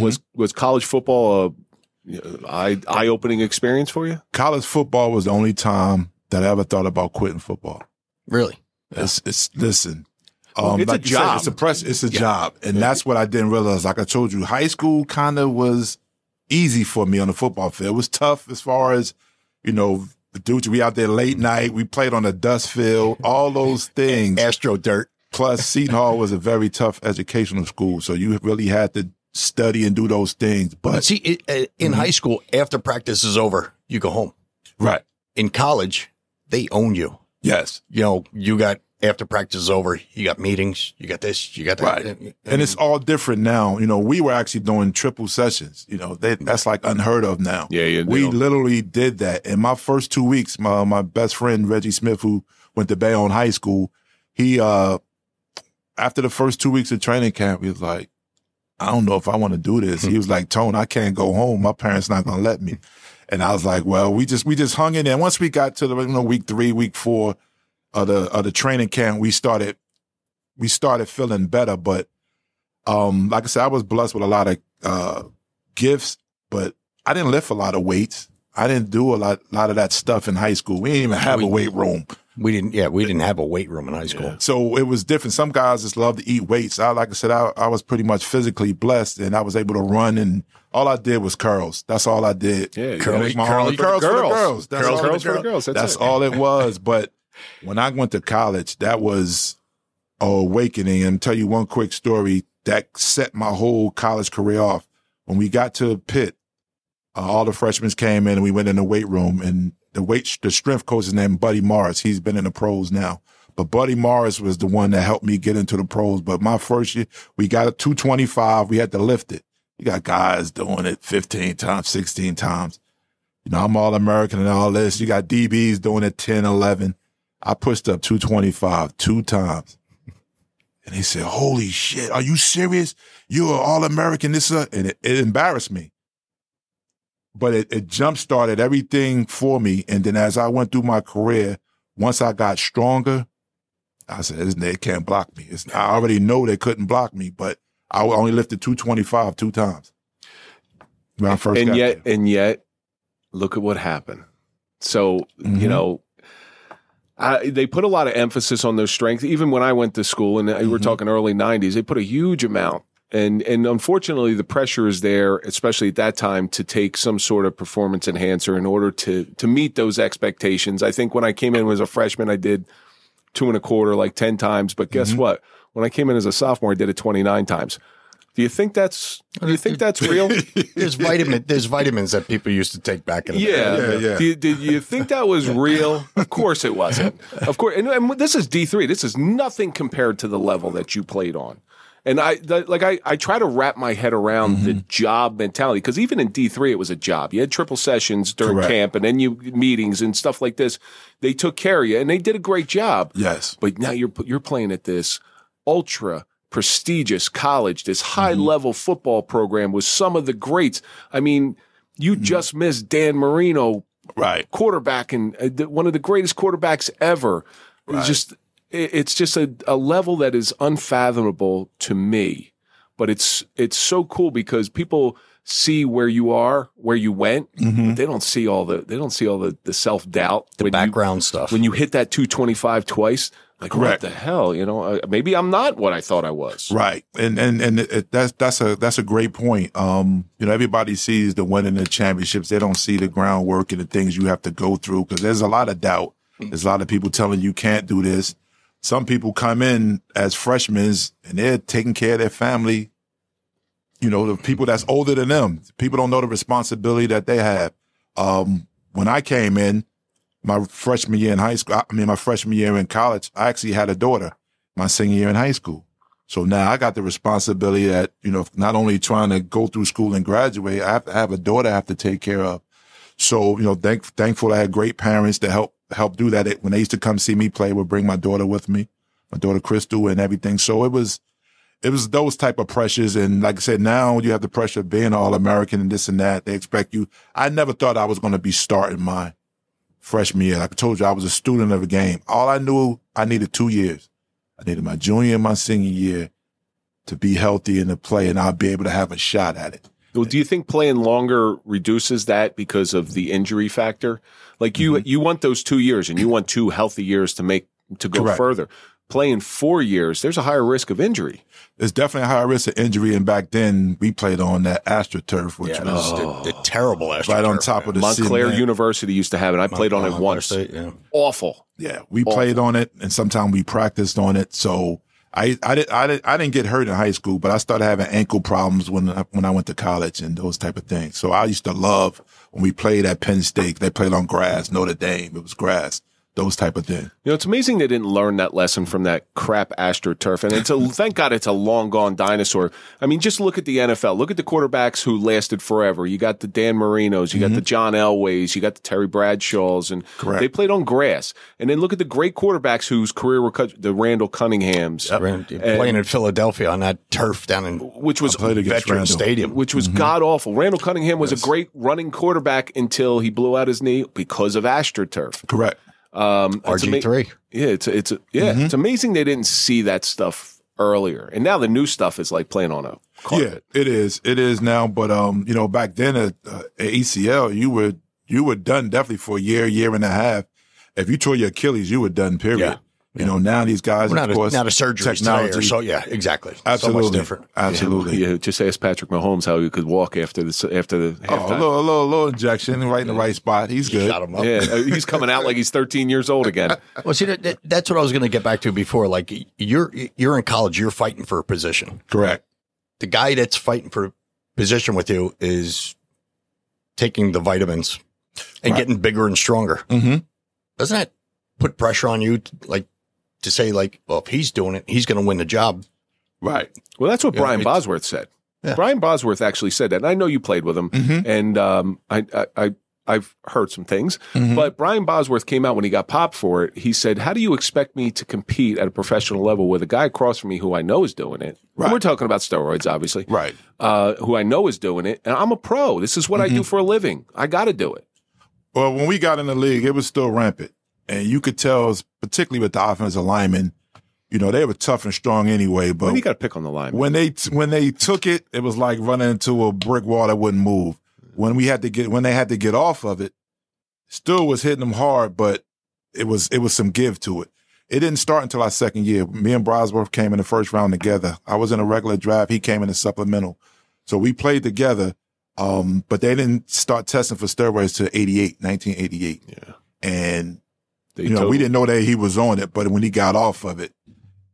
Was was college football a eye eye opening experience for you? College football was the only time that I ever thought about quitting football. Really. It's, it's listen. Um, it's a like you said, it's a press. It's a job, and that's what I didn't realize. Like I told you, high school kind of was easy for me on the football field. It was tough as far as you know. The dudes, we out there late night. We played on a dust field. All those things. Astro dirt. Plus, Seton Hall was a very tough educational school, so you really had to study and do those things. But But see, it, uh, in high school, after practice is over, you go home. right, In college, they own you. yes, You know, you got after practice is over, you got meetings, you got this, you got that. Right. and it's all different now. You know, we were actually doing triple sessions. You know, they, that's like unheard of now. Yeah, yeah, We literally did that. In my first two weeks, my my best friend Reggie Smith, who went to Bayonne High School, he uh after the first two weeks of training camp, he was like, I don't know if I want to do this. he was like, Tone, I can't go home. My parents not gonna let me. And I was like, well, we just we just hung in there. Once we got to the you know week three, week four of the of the training camp, we started we started feeling better. But um, like I said, I was blessed with a lot of uh gifts, but I didn't lift a lot of weights. I didn't do a lot lot of that stuff in high school. We didn't even have a weight room. We didn't, yeah, we didn't have a weight room in high school. So it was different. Some guys just love to eat weights. I, like I said, I, I was pretty much physically blessed and I was able to run and all I did was curls. That's all I did. Yeah, you curls, gotta- curly arm- for the curls for the girls. girls. That's Curls all for the girls. That's That's it. all it was. But when I went to college, that was a awakening. And tell you one quick story that set my whole college career off. When we got to Pitt, uh, all the freshmen came in and we went in the weight room and the weight, the strength coach is named Buddy Morris. He's been in the pros now. But Buddy Morris was the one that helped me get into the pros. But my first year, we got a 225. We had to lift it. You got guys doing it 15 times, 16 times. You know, I'm all American and all this. You got DBs doing it 10, 11. I pushed up 225 two times. And he said, Holy shit, are you serious? You're all American. This, uh, and it, it embarrassed me. But it, it jump started everything for me. And then as I went through my career, once I got stronger, I said, "This- they can't block me. It's, I already know they couldn't block me, but I only lifted 225 two times. when I first and yet, there. and yet, look at what happened. So Mhm. you know, I, they put a lot of emphasis on their strength. Even when I went to school, and we we're mm-hmm. talking early '90s, they put a huge amount. And and unfortunately, the pressure is there, especially at that time, to take some sort of performance enhancer in order to to meet those expectations. I think when I came in as a freshman, I did two and a quarter, like ten times. But guess mm-hmm. what? When I came in as a sophomore, I did it twenty nine times. Do you think that's do you think that's real? There's vitamin. There's vitamins that people used to take back in the day. Yeah. Yeah, yeah. Do you, did you think that was real? Of course it wasn't. Of course. And, and this is D3. This is nothing compared to the level that you played on. And I, the, like, I, I try to wrap my head around the mm-hmm. job mentality because even in D3, it was a job. You had triple sessions during Correct. camp and then you meetings and stuff like this. They took care of you and they did a great job. Yes. But now you're you're playing at this ultra prestigious college, this high Mm-hmm. level football program with some of the greats. I mean, you Mm-hmm. just missed Dan Marino, Right. quarterback and uh, the- one of the greatest quarterbacks ever. It's just it- it's just a, a level that is unfathomable to me. But it's it's so cool because people see where you are, where you went. Mm-hmm. But they don't see all the they don't see all the, the self doubt The background stuff. when you hit that 225 twice, like Correct. what the hell, you know? Uh, maybe I'm not what I thought I was. Right, and and and it, it- that's that's a that's a great point. Um, you know, everybody sees the winning the championships. They don't see the groundwork and the things you have to go through because there's a lot of doubt. There's a lot of people telling you can't do this. Some people come in as freshmen and they're taking care of their family. You know, the people that's older than them. People don't know the responsibility that they have. Um, when I came in, my freshman year in high school, I mean, my freshman year in college, I actually had a daughter my senior year in high school. So now I got the responsibility that, you know, not only trying to go through school and graduate, I have to have a daughter I have to take care of. So, you know, thank, thankful I had great parents to help, help do that. When they used to come see me play, would bring my daughter with me, my daughter Crystal and everything. So it was, it was those type of pressures. And like I said, now you have the pressure of being all American and this and that. They expect you. I never thought I was going to be starting my freshman year. Like I told you, I was a student of the game. All I knew, I needed two years. I needed my junior and my senior year to be healthy and to play, and I'll be able to have a shot at it. Well, do you think playing longer reduces that because of the injury factor? Like you, Mm-hmm. you want those two years and you want two healthy years to make, to go Correct. further. Playing four years, there's a higher risk of injury. There's definitely a higher risk of injury, and back then we played on that AstroTurf, which yeah, was oh. the, the terrible AstroTurf. right on top of the Montclair cement. University used to have it. I played on it once. State, yeah. Awful. Yeah, we played on it, and sometimes we practiced on it. So I, I did, I did, I didn't get hurt in high school, but I started having ankle problems when I, when I went to college and those type of things. So I used to love when we played at Penn State. They played on grass, Notre Dame. It was grass, those type of things. You know, it's amazing they didn't learn that lesson from that crap AstroTurf. And it's a, thank God it's a long gone dinosaur. I mean, just look at the NFL. Look at the quarterbacks who lasted forever. You got the Dan Marinos, you got the mm-hmm. John Elways, you got the Terry Bradshaws, and Correct. they played on grass. And then look at the great quarterbacks whose career were cut, the Randall Cunninghams, Ran- playing in Philadelphia on that turf down in which was Veteran. Stadium. which was mm-hmm. god awful. Randall Cunningham was a great running quarterback until he blew out his knee because of AstroTurf. Correct. Um, RG three. Yeah, it's it's yeah, Mm-hmm. it's amazing they didn't see that stuff earlier, and now the new stuff is like playing on a carpet. Yeah, it is. It is now. But um, you know, back then at, uh, at ACL, you were you were done definitely for a year, year and a half. If you tore your Achilles, you were done. Period. Yeah. You know, now these guys, Well, of not a, course, not a surgery technology. today or so. Yeah, exactly. Absolutely, So much different. Absolutely. Yeah, just ask Patrick Mahomes how he could walk after the after the Oh, a little, a little, a little injection right in the right spot. He's good. Shot him up. yeah, uh, he's coming out like he's 13 years old again. Well, see, that, that- that's what I was going to get back to before. Like you're you're in college, you're fighting for a position. Correct. The guy that's fighting for a position with you is taking the vitamins and Right. getting bigger and stronger. Mm-hmm. Doesn't that put pressure on you, to, like to say, like, well, if he's doing it, he's going to win the job. Right. Well, that's what Yeah, Brian it's- Bosworth said. Yeah. Brian Bosworth actually said that, and I know you played with him, Mhm. and um, I, I, I, I've heard some things. Mhm. But Brian Bosworth came out when he got popped for it. He said, "How do you expect me to compete at a professional level with a guy across from me who I know is doing it? Right. we're talking about steroids, obviously. Right. Uh, who I know is doing it, and I'm a pro. This is what I do for a living. I got to do it. Well, when we got in the league, it was still rampant, and you could tell, particularly with the offensive linemen, you know, they were tough and strong anyway. But When you got to pick on the line, when they when they took it, it was like running into a brick wall that wouldn't move. when we had to get when they had to get off of it, still was hitting them hard, but it was it was some give to it. It didn't start until our second year. Me and Bosworth came in the first round together. I was in a regular draft. He came in a supplemental. So we played together. Um, but they didn't start testing for steroids till 88, 1988. Yeah. And, They you know, we didn't know that he was on it, but when he got off of it,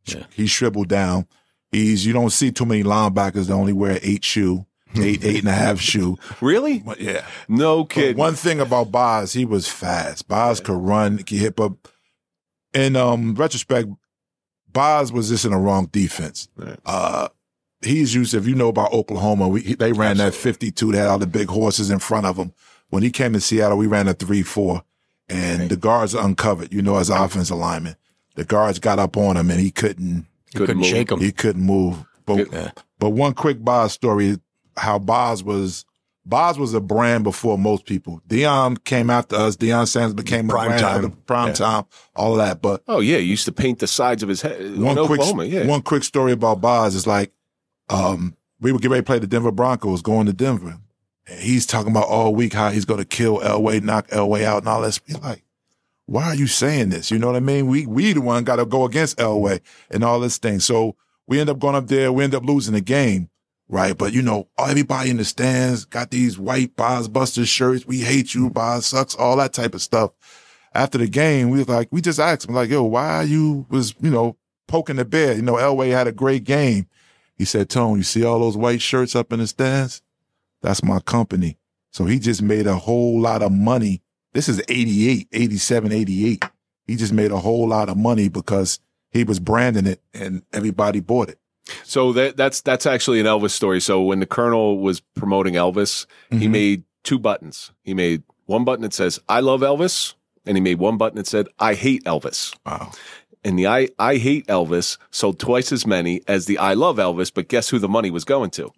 Yeah. he shriveled down. He's, you don't see too many linebackers that only wear eight shoe, eight, eight and a half shoe. Really? But yeah. No kid. one thing about Boz, he was fast. Boz could run, could hit, but in um retrospect, Boz was just in the wrong defense. Right. Uh, he's used. If you know about Oklahoma, we, they ran that fifty-two. They had all the big horses in front of them. When he came to Seattle, we ran a three-four, and the guards are uncovered. You know, as offensive lineman, the guards got up on him, and he couldn't. You couldn't move. shake him. He couldn't move. But Yeah. but one quick Boz story, how Boz was Boz was a brand before most people. Deion came after us. Deion Sanders became a Prime brand time. after prime Yeah. time, all of that. But oh yeah, he used to paint the sides of his head. one in quick Oklahoma, yeah. one quick story about Boz is like um we would get ready to play the Denver Broncos going to Denver. He's talking about all week how he's gonna kill Elway, knock Elway out and all this. We're like, why are you saying this? You know what I mean? We we the one gotta go against Elway and all this thing. So we end up going up there, we end up losing the game. Right. But you know, everybody in the stands got these white Boz Buster shirts. We hate you, Boz sucks, all that type of stuff. After the game, we was like, we just asked him, like, yo, why you was, you know, poking the bear? You know, Elway had a great game. He said, Tone, you see all those white shirts up in the stands? That's my company. So he just made a whole lot of money. This is 88, 87, 88. He just made a whole lot of money because he was branding it and everybody bought it. So that that's that's actually an Elvis story. So when the Colonel was promoting Elvis, he Mhm. made two buttons. He made one button that says "I love Elvis," and he made one button that said "I hate Elvis." Wow. And the "I I hate Elvis" sold twice as many as the "I love Elvis." But guess who the money was going to?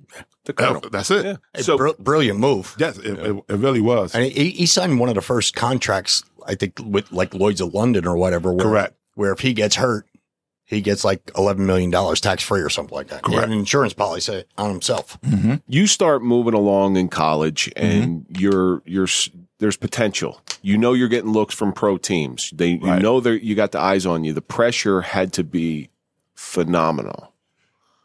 The Colonel. That's it. Yeah. Hey, So br- brilliant move. Yes, it, it, it really was. And he, he signed one of the first contracts, I think, with like Lloyd's of London or whatever. Where, Correct. Where if he gets hurt, he gets like eleven million dollars tax free or something like that. Correct. an insurance policy on himself. you start moving along in college and Mm-hmm. you're you're there's potential you know you're getting looks from pro teams they you know that you got the eyes on you the pressure had to be phenomenal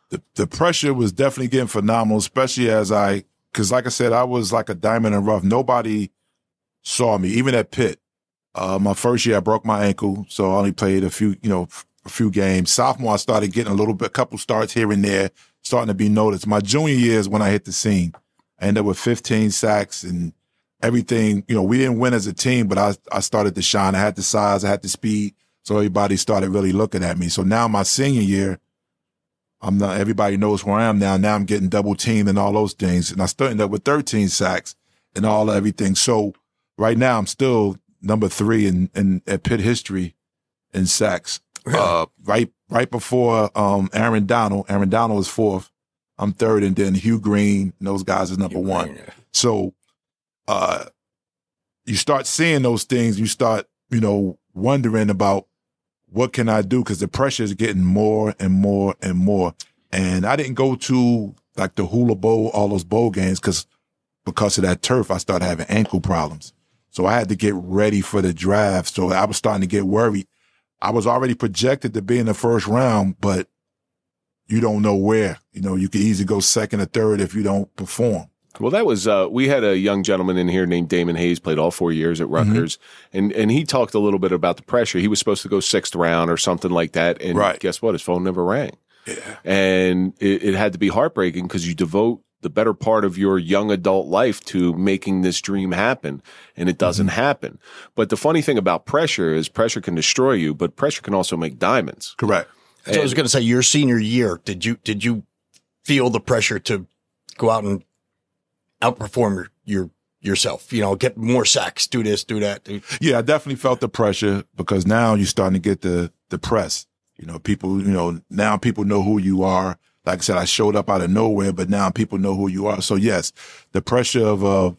the, the pressure was definitely getting phenomenal, especially as I, because like I said, I was like a diamond in rough. Nobody saw me, even at Pitt. Uh, my first year, I broke my ankle, so I only played a few, you know, f- a few games. Sophomore, I started getting a little bit, a couple starts here and there, starting to be noticed. My junior year is when I hit the scene. I ended up with 15 sacks and everything. You know, we didn't win as a team, but I, I started to shine. I had the size, I had the speed, so everybody started really looking at me. So now my senior year, I'm not. Everybody knows where I am now. Now I'm getting double teamed and all those things, and I still end up with 13 sacks and all everything. So right now I'm still number three in in at Pitt history in sacks. Uh, right right before um Aaron Donald. Aaron Donald is fourth. I'm third, and then Hugh Green. And those guys is number one. So, uh, you start seeing those things. You start, you know, wondering about what can I do because the pressure is getting more and more and more. And I didn't go to like the Hula Bowl, all those bowl games because because of that turf, I started having ankle problems. So I had to get ready for the draft. So I was starting to get worried. I was already projected to be in the first round, but you don't know where. You know, you could easily go second or third if you don't perform. well that was uh, we had a young gentleman in here named damon hayes played all four years at rutgers and and he talked a little bit about the pressure he was supposed to go sixth round or something like that and Right. guess what his phone never rang Yeah. and it, it had to be heartbreaking because you devote the better part of your young adult life to making this dream happen and it doesn't mm-hmm. happen but the funny thing about pressure is pressure can destroy you but pressure can also make diamonds Correct. So I was going to say, your senior year, did you did you feel the pressure to go out and outperform your, your yourself? You know, get more sacks, do this, do that. Do, Yeah, I definitely felt the pressure because now you're starting to get the the press. You know, people, you know, now people know who you are. Like I said, I showed up out of nowhere, but now people know who you are. So yes, the pressure of uh,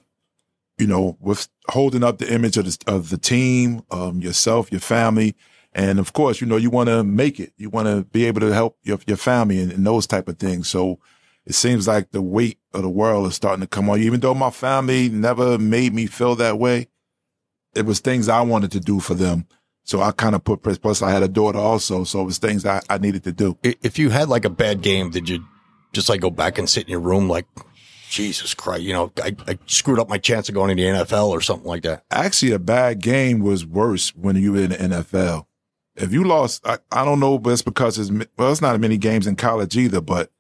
you know, with holding up the image of the of the team, um, yourself, your family, and of course, you know, you want to make it. You want to be able to help your your family and, and those type of things. So it seems like the weight of the world is starting to come on you. Even though my family never made me feel that way, it was things I wanted to do for them. So I kind of put, plus I had a daughter also. So it was things I, I needed to do. If you had like a bad game, did you just like go back and sit in your room like, Jesus Christ, you know, I, I screwed up my chance of going to the NFL or something like that? Actually, a bad game was worse when you were in the NFL. If you lost, I, I don't know, but it's because it's, well, it's not many games in college either, but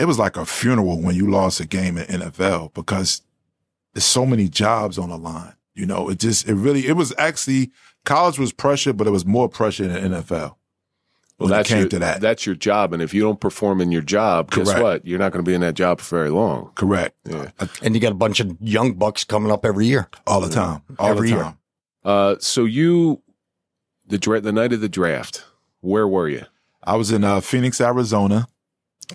it was like a funeral when you lost a game in NFL because there's so many jobs on the line. You know, it just, it really, it was actually, college was pressure, but it was more pressure in the NFL. Well, that's your, that. that's your job. And if you don't perform in your job, Correct. guess what? You're not going to be in that job for very long. Correct. Yeah. And you got a bunch of young bucks coming up every year. All the time. All every the time. year. Uh, so you, the, dra- the night of the draft, where were you? I was in uh, Phoenix, Arizona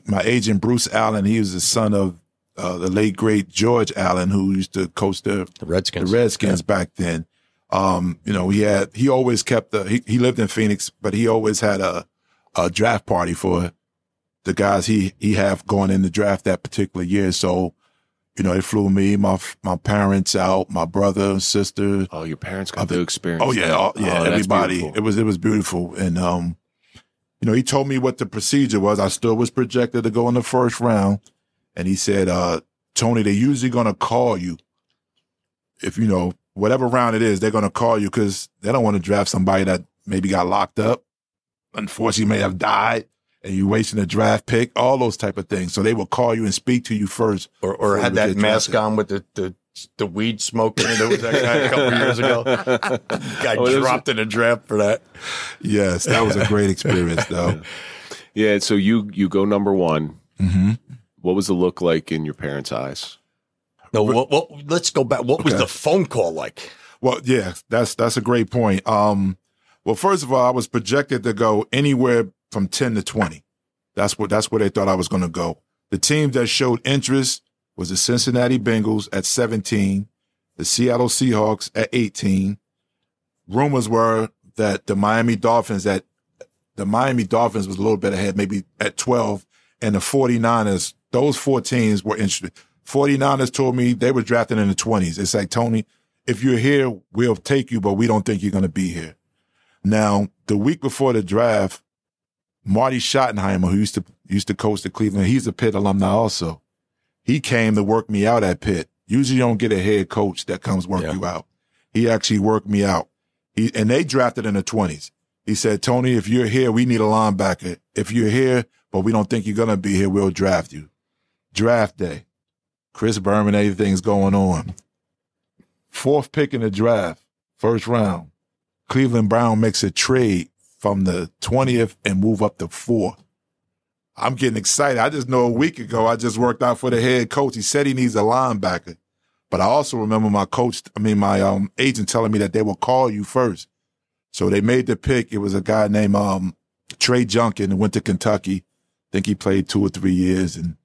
my agent Bruce Allen, he was the son of uh, the late great George Allen, who used to coach the, the Redskins, the Redskins yeah. back then. Um, you know, he had he always kept the he, he lived in Phoenix, but he always had a a draft party for the guys he he have going in the draft that particular year. So, you know, they flew me, my my parents out, my brother, and sister. Oh, your parents got the experience. Oh yeah, all, yeah, oh, everybody. It was it was beautiful, and um, you know, he told me what the procedure was. I still was projected to go in the first round. And he said, uh, Tony, they're usually going to call you if, you know, whatever round it is, they're going to call you because they don't want to draft somebody that maybe got locked up. Unfortunately, may have died and you wasting a draft pick, all those type of things. So they will call you and speak to you first. Or, or had that mask on with the, the the weed smoking. There was that guy a couple years ago. Guy oh, dropped in a draft for that. Yes, that was a great experience, though. Yeah. So you you go number one. Mm-hmm. What was the look like in your parents' eyes? No. What, let's go back. What okay. was the phone call like? Well, yeah, that's that's a great point. Um, well, first of all, I was projected to go anywhere from ten to twenty. That's what that's where they thought I was going to go. The team that showed interest was the Cincinnati Bengals at 17, the Seattle Seahawks at 18. Rumors were that the Miami Dolphins at the Miami Dolphins was a little bit ahead, maybe at 12, and the 49ers, those four teams were interested. 49ers told me they were drafting in the 20s. It's like, Tony, if you're here, we'll take you, but we don't think you're going to be here. Now, the week before the draft, Marty Schottenheimer, who used to used to coach the Cleveland, he's a Pitt alumni also. He came to work me out at Pitt. Usually you don't get a head coach that comes work yeah. you out. He actually worked me out. He, and they drafted in the twenties. He said, Tony, if you're here, we need a linebacker. If you're here, but we don't think you're going to be here, we'll draft you. Draft day. Chris Berman, everything's going on. Fourth pick in the draft, first round. Cleveland Brown makes a trade from the 20th and move up to fourth. I'm getting excited. I just know a week ago I just worked out for the head coach. He said he needs a linebacker. But I also remember my coach, I mean my um, agent telling me that they will call you first. So they made the pick. It was a guy named um, Trey Junkin who went to Kentucky. I think he played two or three years and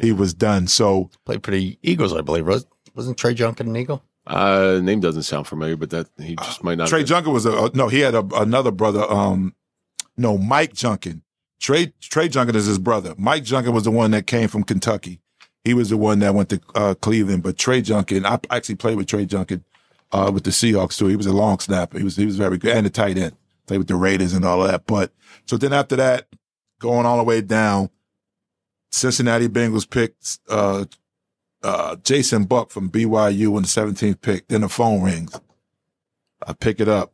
he was done. So played for the Eagles, I believe. Wasn't Trey Junkin an Eagle? Uh, name doesn't sound familiar, but that he just might not. Trey Junkin was a no. He had a, another brother. Um, no, Mike Junkin. Trey Trey Junkin is his brother. Mike Junkin was the one that came from Kentucky. He was the one that went to uh, Cleveland. But Trey Junkin, I actually played with Trey Junkin uh, with the Seahawks too. He was a long snapper. He was he was very good and a tight end. Played with the Raiders and all of that. But so then after that, going all the way down, Cincinnati Bengals picked uh, uh, Jason Buck from BYU in the 17th pick. Then the phone rings. I pick it up.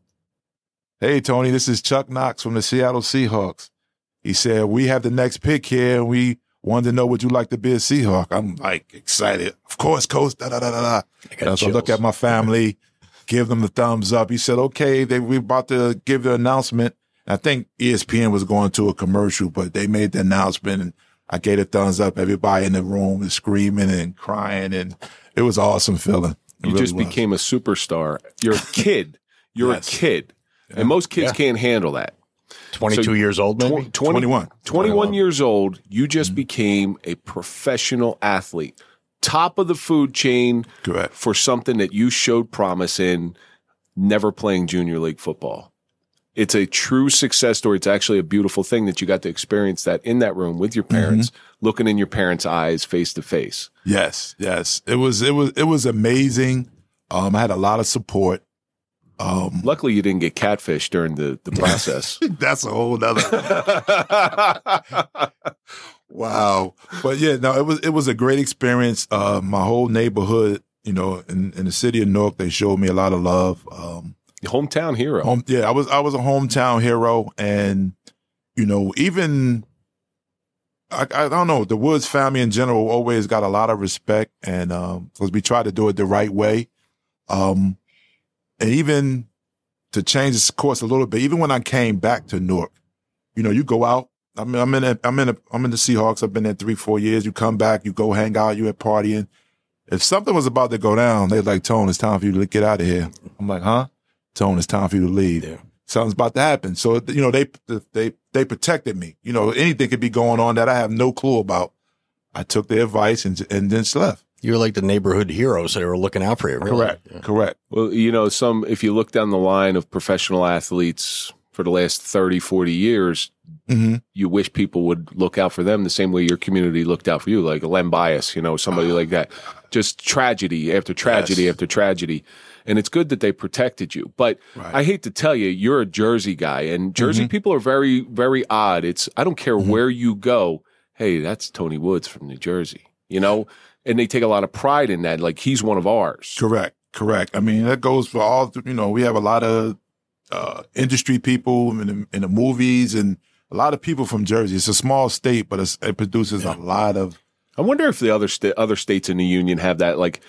Hey Tony, this is Chuck Knox from the Seattle Seahawks. He said, we have the next pick here and we wanted to know would you like to be a Seahawk? I'm like excited. Of course, coach. Da, da, da, da, da. So I look at my family, give them the thumbs up. He said, okay, they, we about to give the announcement. I think ESPN was going to a commercial, but they made the announcement and I gave a thumbs up. Everybody in the room is screaming and crying and it was awesome feeling. It you really just was. became a superstar. You're a kid. You're yes. a kid. Yeah. And most kids yeah. can't handle that. 22 so years old, maybe? Tw- 20, 21. 21. 21 years old, you just mm-hmm. became a professional athlete, top of the food chain Correct. for something that you showed promise in, never playing junior league football. It's a true success story. It's actually a beautiful thing that you got to experience that in that room with your parents, looking in your parents' eyes face to face. Yes, yes. It was it was it was amazing. Um, I had a lot of support. Um, Luckily, you didn't get catfish during the, the process. that's a whole nother. wow. But yeah, no, it was it was a great experience. Uh, my whole neighborhood, you know, in, in the city of Newark, they showed me a lot of love. Um, Hometown hero. home, yeah, I was I was a hometown hero, and you know, even I, I don't know the Woods family in general always got a lot of respect, and um, because we try to do it the right way, um, and even to change this course a little bit, even when I came back to Newark, you know, you go out. I mean, I'm in a, I'm in a, I'm in the Seahawks. I've been there three, four years. You come back, you go hang out, you at partying. If something was about to go down, they're like, Tone, it's time for you to get out of here. I'm like, huh? Tone, it's time for you to leave. Yeah. Something's about to happen. So, you know, they, they, they protected me. You know, anything could be going on that I have no clue about. I took their advice and, and then just left. You're like the neighborhood heroes. They were looking out for you. Really. Correct. Correct. Well, you know, some, if you look down the line of professional athletes for the last 30, 40 years, hmm you wish people would look out for them the same way your community looked out for you, like Len Bias, you know, somebody like that. Just tragedy after tragedy Yes. after tragedy. And it's good that they protected you. But Right. I hate to tell you, you're a Jersey guy, and Jersey people are very, very odd. It's, I don't care where you go. Hey, that's Tony Woods from New Jersey, you know? And they take a lot of pride in that. Like he's one of ours. Correct. Correct. I mean, that goes for all, you know, we have a lot of, uh, industry people in the, in the movies and a lot of people from Jersey. It's a small state, but it's, it produces a lot of, I wonder if the other sta- other states in the union have that. Like,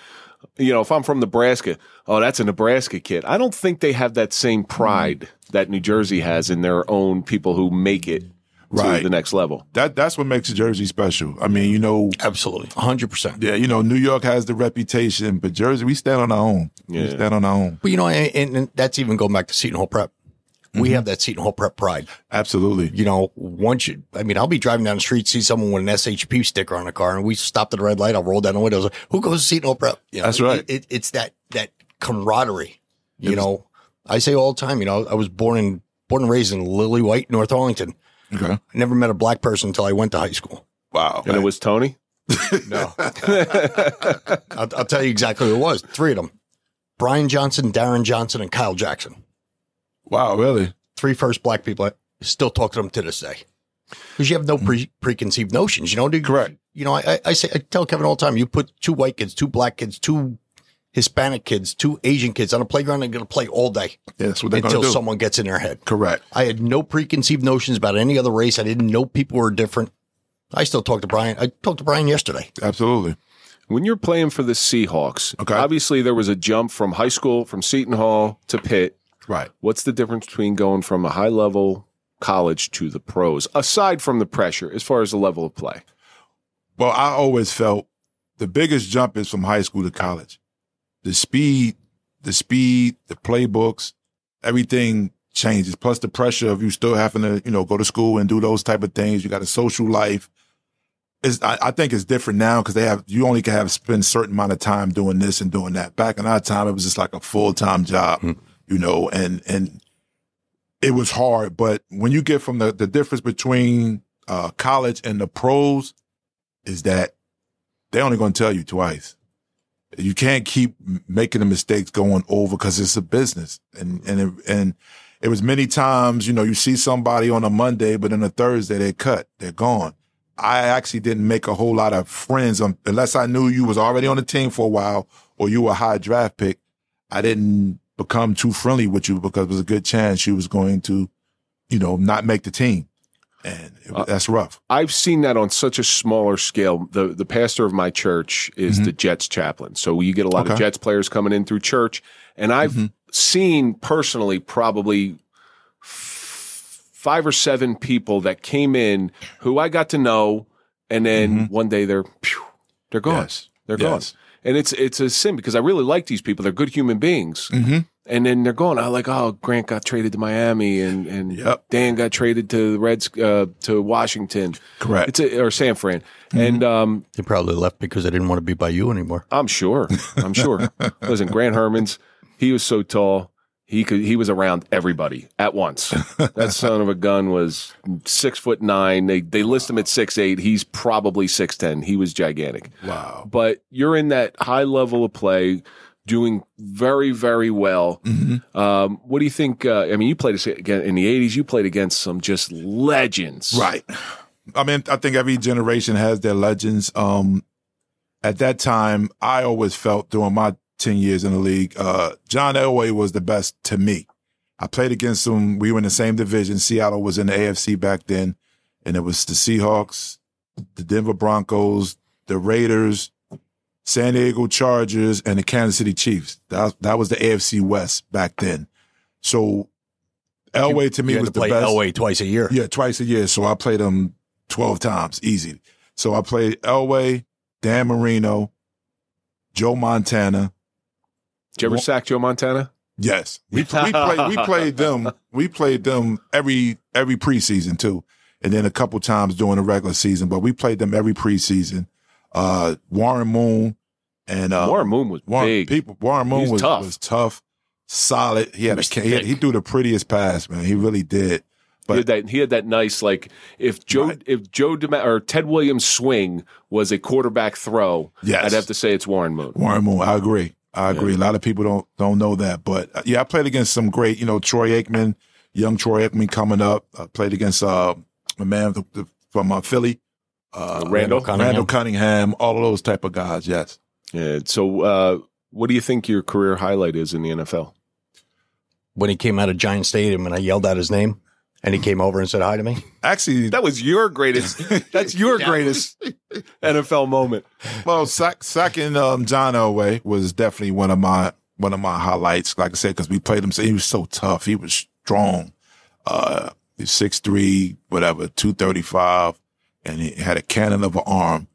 you know, if I'm from Nebraska, oh, that's a Nebraska kid. I don't think they have that same pride that New Jersey has in their own people who make it to Right. the next level. that, that's what makes Jersey special. I mean, you know, Absolutely. 100%. yeah, you know, New York has the reputation, but Jersey, we stand on our own. We Yeah. stand on our own. But you know, and, and that's even going back to Seton Hall Prep. We Mm-hmm. have that Seton Hall Prep pride. Absolutely. You know, once you, I mean, I'll be driving down the street, see someone with an SHP sticker on the car, and we stop at a red light. I'll roll down the window. Like, Who goes to Seton Hall Prep? You know, That's right. It, it, it's that that camaraderie. You know, I say all the time. You know, I was born in born and raised in Lily White, North Arlington. Okay. I never met a black person until I went to high school. Wow. And it was Tony. No, I'll, I'll tell you exactly who it was. Three of them: Brian Johnson, Darren Johnson, and Kyle Jackson. Wow. Really? three first black people. I still talk to them to this day because you have no mm-hmm. pre- preconceived notions. You know, dude, Correct. You know, I, I- say I tell Kevin all the time. You put two white kids, two black kids, two Hispanic kids, two Asian kids on a playground. And they're going to play all day Yeah, that's what they're until do. someone gets in their head. Correct. I had no preconceived notions about any other race. I didn't know people were different. I still talk to Brian. I talked to Brian yesterday. Absolutely. When you're playing for the Seahawks, Okay. obviously there was a jump from high school, from Seton Hall to Pitt. Right. What's the difference between going from a high level college to the pros, aside from the pressure, as far as the level of play? Well, I always felt the biggest jump is from high school to college. The speed, the speed, the playbooks, everything changes. Plus the pressure of you still having to, you know, go to school and do those type of things. You got a social life. It's, I, I think it's different now because they have, you only can have spend certain amount of time doing this and doing that. Back in our time, it was just like a full time job, hmm. You know, and, and it was hard. But when you get from the, the difference between, uh, college and the pros is that they're only going to tell you twice. You can't keep making the mistakes going over because it's a business. And, and, it, and it was many times, you know, you see somebody on a Monday, but on a Thursday they're cut, they're gone. I actually didn't make a whole lot of friends unless I knew you was already on the team for a while or you were a high draft pick. I didn't become too friendly with you because it was a good chance she was going to, you know, not make the team. And it, was- that's rough. I've seen that on such a smaller scale. The the pastor of my church is the Jets chaplain. So you get a lot of Mm-hmm. Jets players coming in through church. And I've Mm-hmm. seen personally probably f- five or seven people that came in who I got to know and then one day they're they're gone. Mm-hmm. Yes. They're Yes. gone. And it's it's a sin because I really like these people. They're good human beings. Mm-hmm. And then they're going. I like, oh, Grant got traded to Miami, and and Yep. Dan got traded to the Reds uh, to Washington. Correct. It's a, or San Fran, Mm-hmm. and um, They probably left because they didn't want to be by you anymore. I'm sure. I'm sure. Listen, Grant Hermanns. He was so tall. He could he was around everybody at once. that son of a gun was six foot nine. They they list him at six eight. He's probably six ten. He was gigantic. Wow. But you're in that high level of play, doing very very well. Mm-hmm. Um, what do you think? Uh, I mean, you played again in the '80s. You played against some just legends, Right. I mean, I think every generation has their legends. Um, at that time, I always felt during my 10 years in the league, uh, John Elway was the best to me. I played against him. We were in the same division. Seattle was in the AFC back then, and it was the Seahawks, the Denver Broncos, the Raiders, San Diego Chargers, and the Kansas City Chiefs. That, that was the AFC West back then. So Elway to me was to the best. Elway twice a year. Yeah, twice a year. So I played him 12 times, easy. So I played Elway, Dan Marino, Joe Montana. You ever sack Joe Montana? Yes. We, we played we played them. We played them every every preseason too. And then a couple times during the regular season, but we played them every preseason. Uh Warren Moon and uh Warren Moon was Warren, big. people Warren Moon was tough. was tough, solid. He had a he, had, he threw the prettiest pass, man. He really did. he had that he had that nice like if Joe Right. if Joe DeMa- or Ted Williams' swing was a quarterback throw, Yes. I'd have to say it's Warren Moon. Warren Moon. I agree. I agree. A lot of people don't don't know that, but uh, yeah, I played against some great, you know, Troy Aikman, young Troy Aikman coming up. I played against uh, a man the, the, from uh, Philly, uh, Randall Cunningham. Randall Cunningham, all of those type of guys. Yes. Yeah. So, uh, what do you think your career highlight is in the NFL? When he came out of Giant Stadium and I yelled out his name and he came over and said hi to me. Actually, That was your greatest. that's your greatest NFL moment. well, sack, sacking um, John Elway was definitely one of my one of my highlights. Like I said, because we played him, so he was so tough. He was strong. Uh, he's six three, whatever, two thirty five, and he had a cannon of an arm.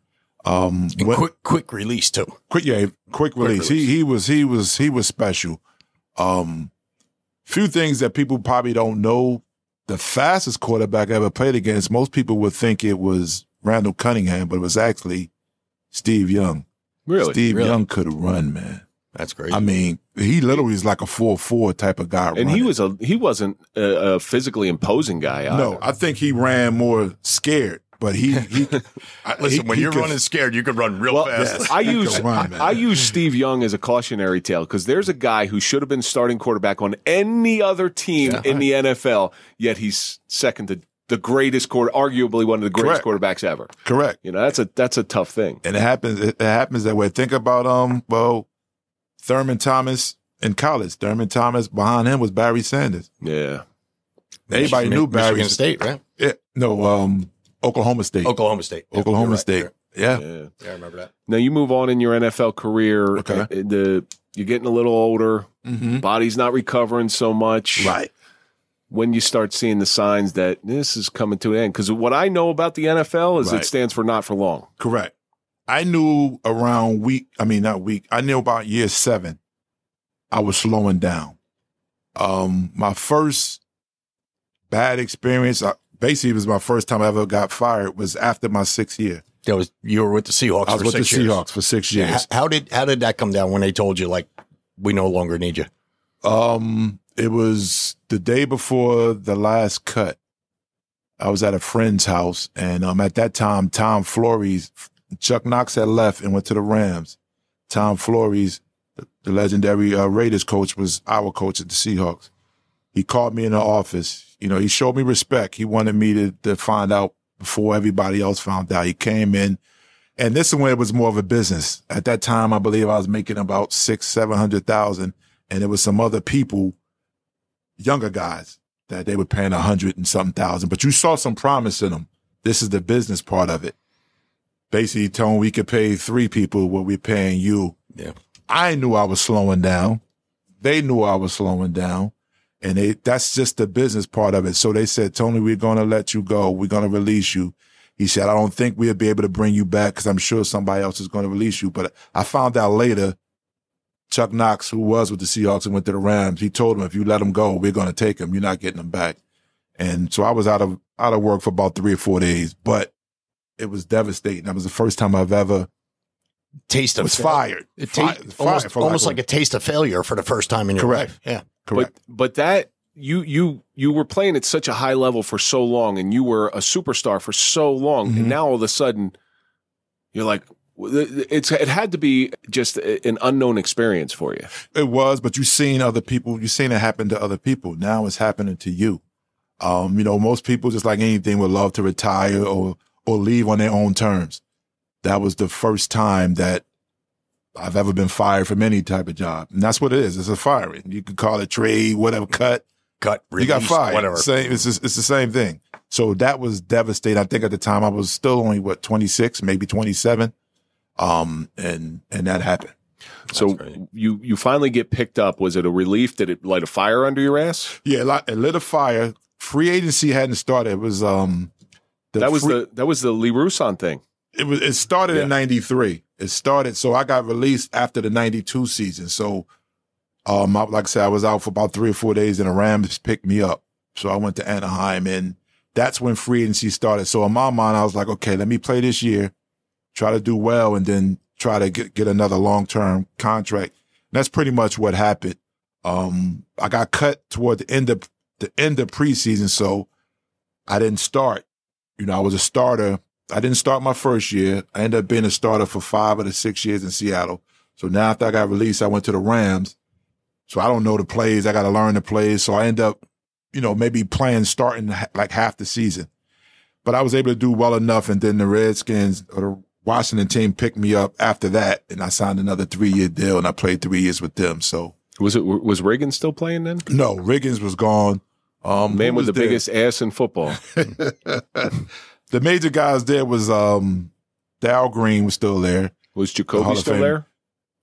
Um, And when- quick, quick release too. quick, yeah, quick release. He he was he was he was special. Um, few things that people probably don't know. The fastest quarterback I ever played against, most people would think it was Randall Cunningham, but it was actually Steve Young. Really? Steve Really? Young could run, man. That's great. I mean, he literally is like a four four type of guy. and he was a he wasn't a, a physically imposing guy. no. I think he ran more scared, but he he. I- Listen, he- when he you're could- running scared, you could run real fast. yes. I use run, man. I use Steve Young as a cautionary tale because there's a guy who should have been starting quarterback on any other team in the NFL, yet he's second to the greatest quarter, arguably one of the greatest Correct. quarterbacks ever. correct. You know, that's a that's a tough thing. and it happens. It, it happens that way. Think about um, well, Thurman Thomas in college. Thurman Thomas behind him was Barry Sanders. Yeah. Everybody Mi- knew Barry. Michigan State, right? Yeah, no, um, Oklahoma State. Oklahoma State. Yeah, Oklahoma right. State. You're- Yeah. Yeah. Yeah, I remember that. Now you move on in your NFL career. Okay. uh, The you're getting a little older. Mm-hmm. Body's not recovering so much. Right. When you start seeing the signs that this is coming to an end, because what I know about the NFL is Right. it stands for not for long. Correct. I knew around week. I mean, not week. I knew about year seven. I was slowing down. Um, my first bad experience. I, basically, it was my first time I ever got fired. Was after my sixth year. That was you were with the Seahawks I was for with the years. Seahawks for six Yeah, years. How, how did how did that come down when they told you like we no longer need you? Um, it was the day before the last cut. I was at a friend's house, and um, at that time, Tom Flores, Chuck Knox had left and went to the Rams. Tom Flores, the, the legendary uh, Raiders coach, was our coach at the Seahawks. He called me in the office. You know, he showed me respect. He wanted me to, to find out before everybody else found out. He came in, and this is when it was more of a business. At that time, I believe I was making about six, seven hundred thousand, and there was some other people, younger guys, that they were paying a hundred and something thousand. But you saw some promise in them. This is the business part of it. Basically, telling we could pay three people what we're paying you. Yeah. I knew I was slowing down. They knew I was slowing down. And they, that's just the business part of it. So they said, Tony, we're going to let you go. We're going to release you. He said, I don't think we'll be able to bring you back because I'm sure somebody else is going to release you. But I found out later, Chuck Knox, who was with the Seahawks and went to the Rams, he told him, if you let him go, we're going to take him. You're not getting him back. And so I was out of, out of work for about three or four days, but it was devastating. That was the first time I've ever Taste of was fail- fired. It ta- fired almost lack almost of- like a taste of failure for the first time in your Correct. life. Yeah. Correct. But but that you you you were playing at such a high level for so long, and you were a superstar for so long, Mm-hmm. and now all of a sudden, you're like, it's it had to be just an unknown experience for you. It was, but you've seen other people, you've seen it happen to other people. Now it's happening to you. Um, you know, most people, just like anything, would love to retire or or leave on their own terms. That was the first time that I've ever been fired from any type of job. And that's what it is. It's a firing. You could call it trade, whatever, cut. Cut, you got fired. whatever. Same, it's, just- it's the same thing. So that was devastating. I think at the time I was still only what 26, maybe 27. Um, and, and that happened. So great. you you finally get picked up. Was it a relief? Did it light a fire under your ass? Yeah, it lit- it lit a fire. Free agency hadn't started. It was, um, the that was free- the that was the Lee Rousson thing. it was it started Yeah. in 93 it started so i got released after the 92 season. So um I, like i said i was out for about three or four days and the rams picked me up. So i went to anaheim and that's when free agency started. So in my mind i was like okay let me play this year try to do well and then try to get, get another long-term contract. And that's pretty much what happened. Um i got cut toward the end of the end of preseason so i didn't start. You know i was a starter I didn't start my first year. I ended up being a starter for five of the six years in Seattle. So now after I got released, I went to the Rams. So I don't know the plays. I got to learn the plays. So I end up, you know, maybe playing starting like half the season. But I was able to do well enough. And then the Redskins or the Washington team picked me up after that. And I signed another three year deal and I played three years with them. So Was it was Reagan still playing then? no, Riggins was gone. Um, Man with the there? biggest ass in football. the major guys there was, um, Darrell Green was still there. Was Jacoby of still there?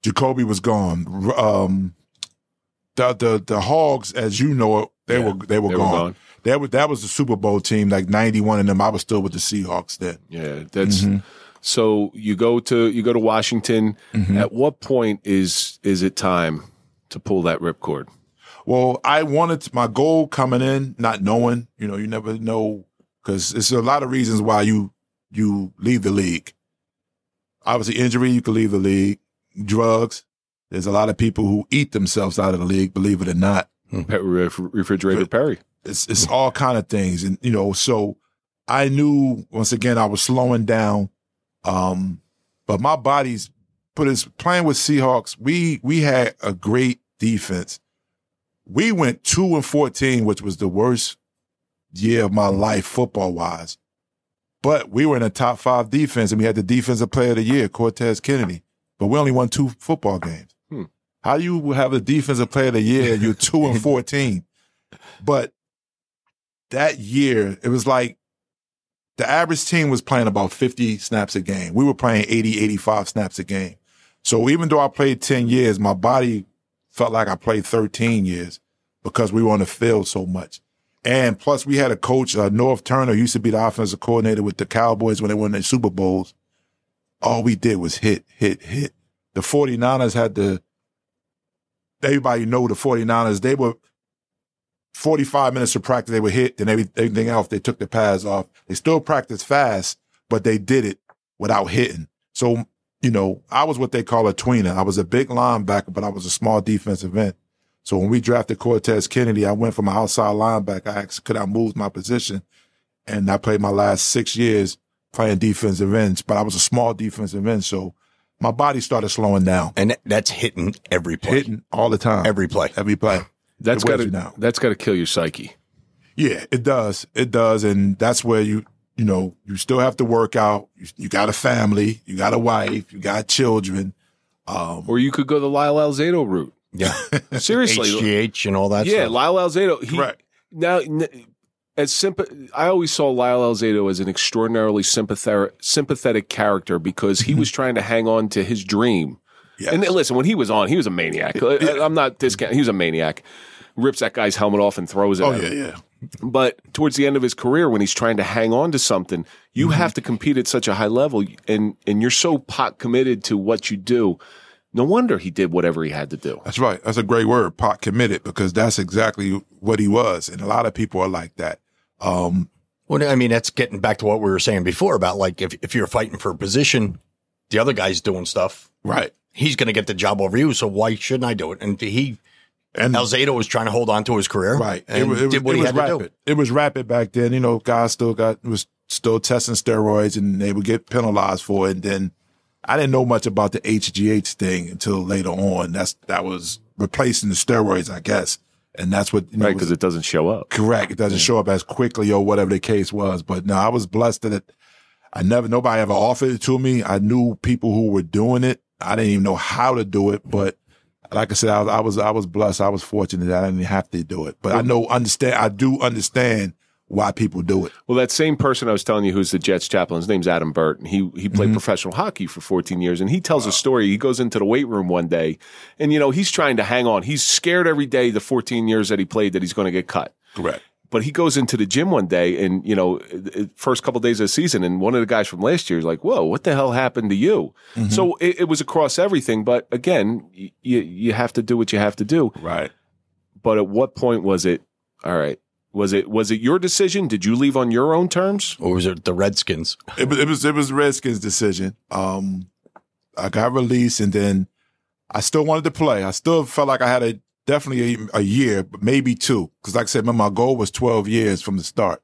Jacoby was gone. Um, the the the Hogs, as you know it, they Yeah, were they were they were gone. gone. That was that was the Super Bowl team, like ninety one of them. I was still with the Seahawks then. Yeah, that's Mm-hmm. so. You go to you go to Washington. Mm-hmm. At what point is is it time to pull that ripcord? Well, I wanted my goal coming in, not knowing. You know, you never know because it's a lot of reasons why you you leave the league. Obviously, injury, you can leave the league. Drugs. There's a lot of people who eat themselves out of the league, believe it or not. Ref- Refrigerator Perry. it's it's all kind of things and you know so i knew once again i was slowing down um but my body's put us playing with seahawks we we had a great defense we went 2 and 14 which was the worst year of my life football wise but we were in a top five defense and we had the defensive player of the year cortez kennedy but we only won two football games Hmm. how do you have a defensive player of the year and you're 2 and 14 but that year, it was like the average team was playing about 50 snaps a game. We were playing 80, 85 snaps a game. So even though I played 10 years, my body felt like I played 13 years because we were on the field so much. And plus, we had a coach, uh, Norv Turner, used to be the offensive coordinator with the Cowboys when they won their Super Bowls. All we did was hit, hit, hit. The 49ers had the, everybody know the 49ers, they were 45 minutes of practice, they were hit, every, everything else, they took the pads off. They still practiced fast, but they did it without hitting. So, you know, I was what they call a tweener. I was a big linebacker, but I was a small defensive end. So when we drafted Cortez Kennedy, I went from an outside linebacker. I asked, could I move my position? And I played my last six years playing defensive ends, but I was a small defensive end. So my body started slowing down, And that's hitting every play. hitting all the time, Every play. every play. That's It got to that's got to kill your psyche. Yeah, it does. It does. And that's where you, you know, you still have to work out. You, you got a family, you got a wife, you got children. Um, Or you could go the Lyle Alzado route. Yeah. Seriously, HGH and all that yeah, stuff. Lyle Alzado. He, Correct. Now, as sympa- I always saw Lyle Alzado as an extraordinarily sympathetic, sympathetic character because he was trying to hang on to his dream. yes. And listen, when he was on, he was a maniac. I- I'm not discounting. He was a maniac. Rips that guy's helmet off and throws it. oh, at yeah, him. yeah. But towards the end of his career, when he's trying to hang on to something, you Mm-hmm. have to compete at such a high level, and and you're so pot committed to what you do. No wonder he did whatever he had to do. That's right. That's a great word, pot committed, because that's exactly what he was. And a lot of people are like that. Um, Well, I mean, that's getting back to what we were saying before about like if, if you're fighting for a position, the other guy's doing stuff. right. He's going to get the job over you. So why shouldn't I do it? And he, And Alzado was trying to hold on to his career, Right. And it was, it was, did what it he was had rapid. to do. It was rapid back then. You know, guys still got was still testing steroids and they would get penalized for it. And then I didn't know much about the HGH thing until later on. That's that was replacing the steroids, I guess. And that's what you know, Right, because it doesn't show up. correct. It doesn't show up as quickly or whatever the case was. But no, I was blessed that it, I never nobody ever offered it to me. I knew people who were doing it. I didn't even know how to do it, but like I said, I was, I was, I was blessed. I was fortunate that I didn't have to do it. But I know, understand, I do understand why people do it. Well, that same person I was telling you who's the Jets chaplain, his name's Adam Burt, and he he played mm-hmm. professional hockey for 14 years. And he tells a story. He goes into the weight room one day, and you know he's trying to hang on. He's scared every day the 14 years that he played that he's going to get cut. Correct. But he goes into the gym one day, and you know, first couple of days of the season, and one of the guys from last year is like, "Whoa, what the hell happened to you?" Mm-hmm. So it, it was across everything. But again, y- you you have to do what you have to do. Right. But at what point was it? All right, was it was it your decision? Did you leave on your own terms? Or was it the Redskins? It was, it was, it was Redskins' decision. Um, I got released and then I still wanted to play. I still felt like I had a definitely a, a year, but maybe two. Cause like I said, remember my goal was 12 years from the start.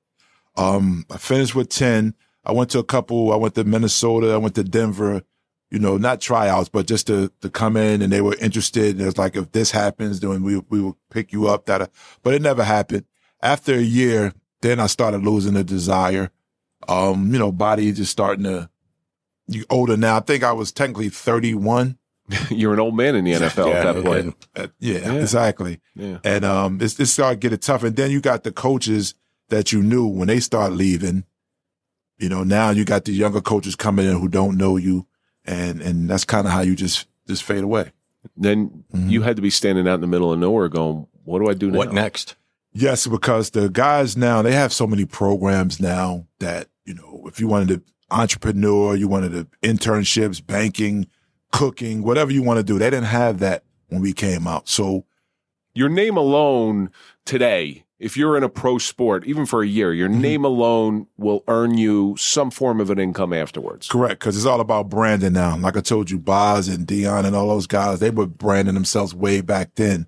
Um, I finished with 10. I went to a couple, I went to Minnesota, I went to Denver, you know, not tryouts, but just to, to come in and they were interested. And it was like, if this happens, then we, we will pick you up. That, but it never happened. After a year, then I started losing the desire. Um, you know, body just starting to, you older now. I think I was technically 31. You're an old man in the NFL Yeah, at that point. Uh, yeah, Yeah. exactly. Yeah. And um, it's, it started getting tough. And then you got the coaches that you knew when they start leaving. You know, now you got the younger coaches coming in who don't know you, and and that's kind of how you just just fade away. Then you had to be standing out in the middle of nowhere, going, "What do I do now?" What next? Yes, because the guys now they have so many programs now that you know if you wanted to entrepreneur, you wanted to internships, banking, cooking, whatever you want to do, they didn't have that when we came out. So Your name alone today, if you're in a pro sport, even for a year, your Mm-hmm. name alone will earn you some form of an income afterwards. Correct, because it's all about branding now. Like I told you, Boz and Deion and all those guys, they were branding themselves way back then.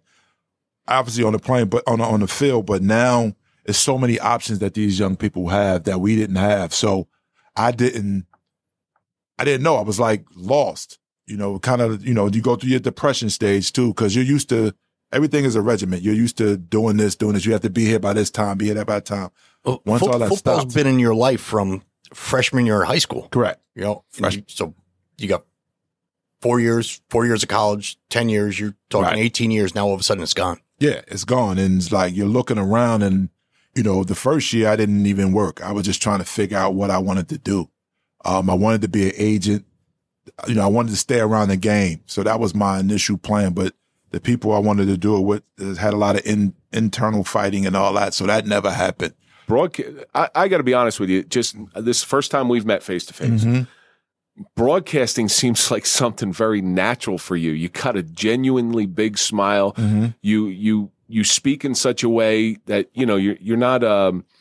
Obviously on the plane, but on the, on the field. But now it's so many options that these young people have that we didn't have. So I didn't, I didn't know. I was like lost. You know, kind of. You know, you go through your depression stage too, because you're used to everything is a regiment. You're used to doing this, doing this. You have to be here by this time, be here that by time. Once all that football's stops. been in your life from freshman year of high school. Correct. You know, Fresh- you- so you got four years, four years of college, ten years. You're talking Right. eighteen years. Now all of a sudden it's gone. Yeah, it's gone. And it's like you're looking around and, you know, the first year I didn't even work. I was just trying to figure out what I wanted to do. Um, I wanted to be an agent. You know, I wanted to stay around the game. So that was my initial plan. But the people I wanted to do it with uh, had a lot of in, internal fighting and all that. So that never happened. Broadcast. I, I got to be honest with you. Just this first time we've met face to face. Broadcasting seems like something very natural for you. You got a genuinely big smile. You you you speak in such a way that you know you're you're not um.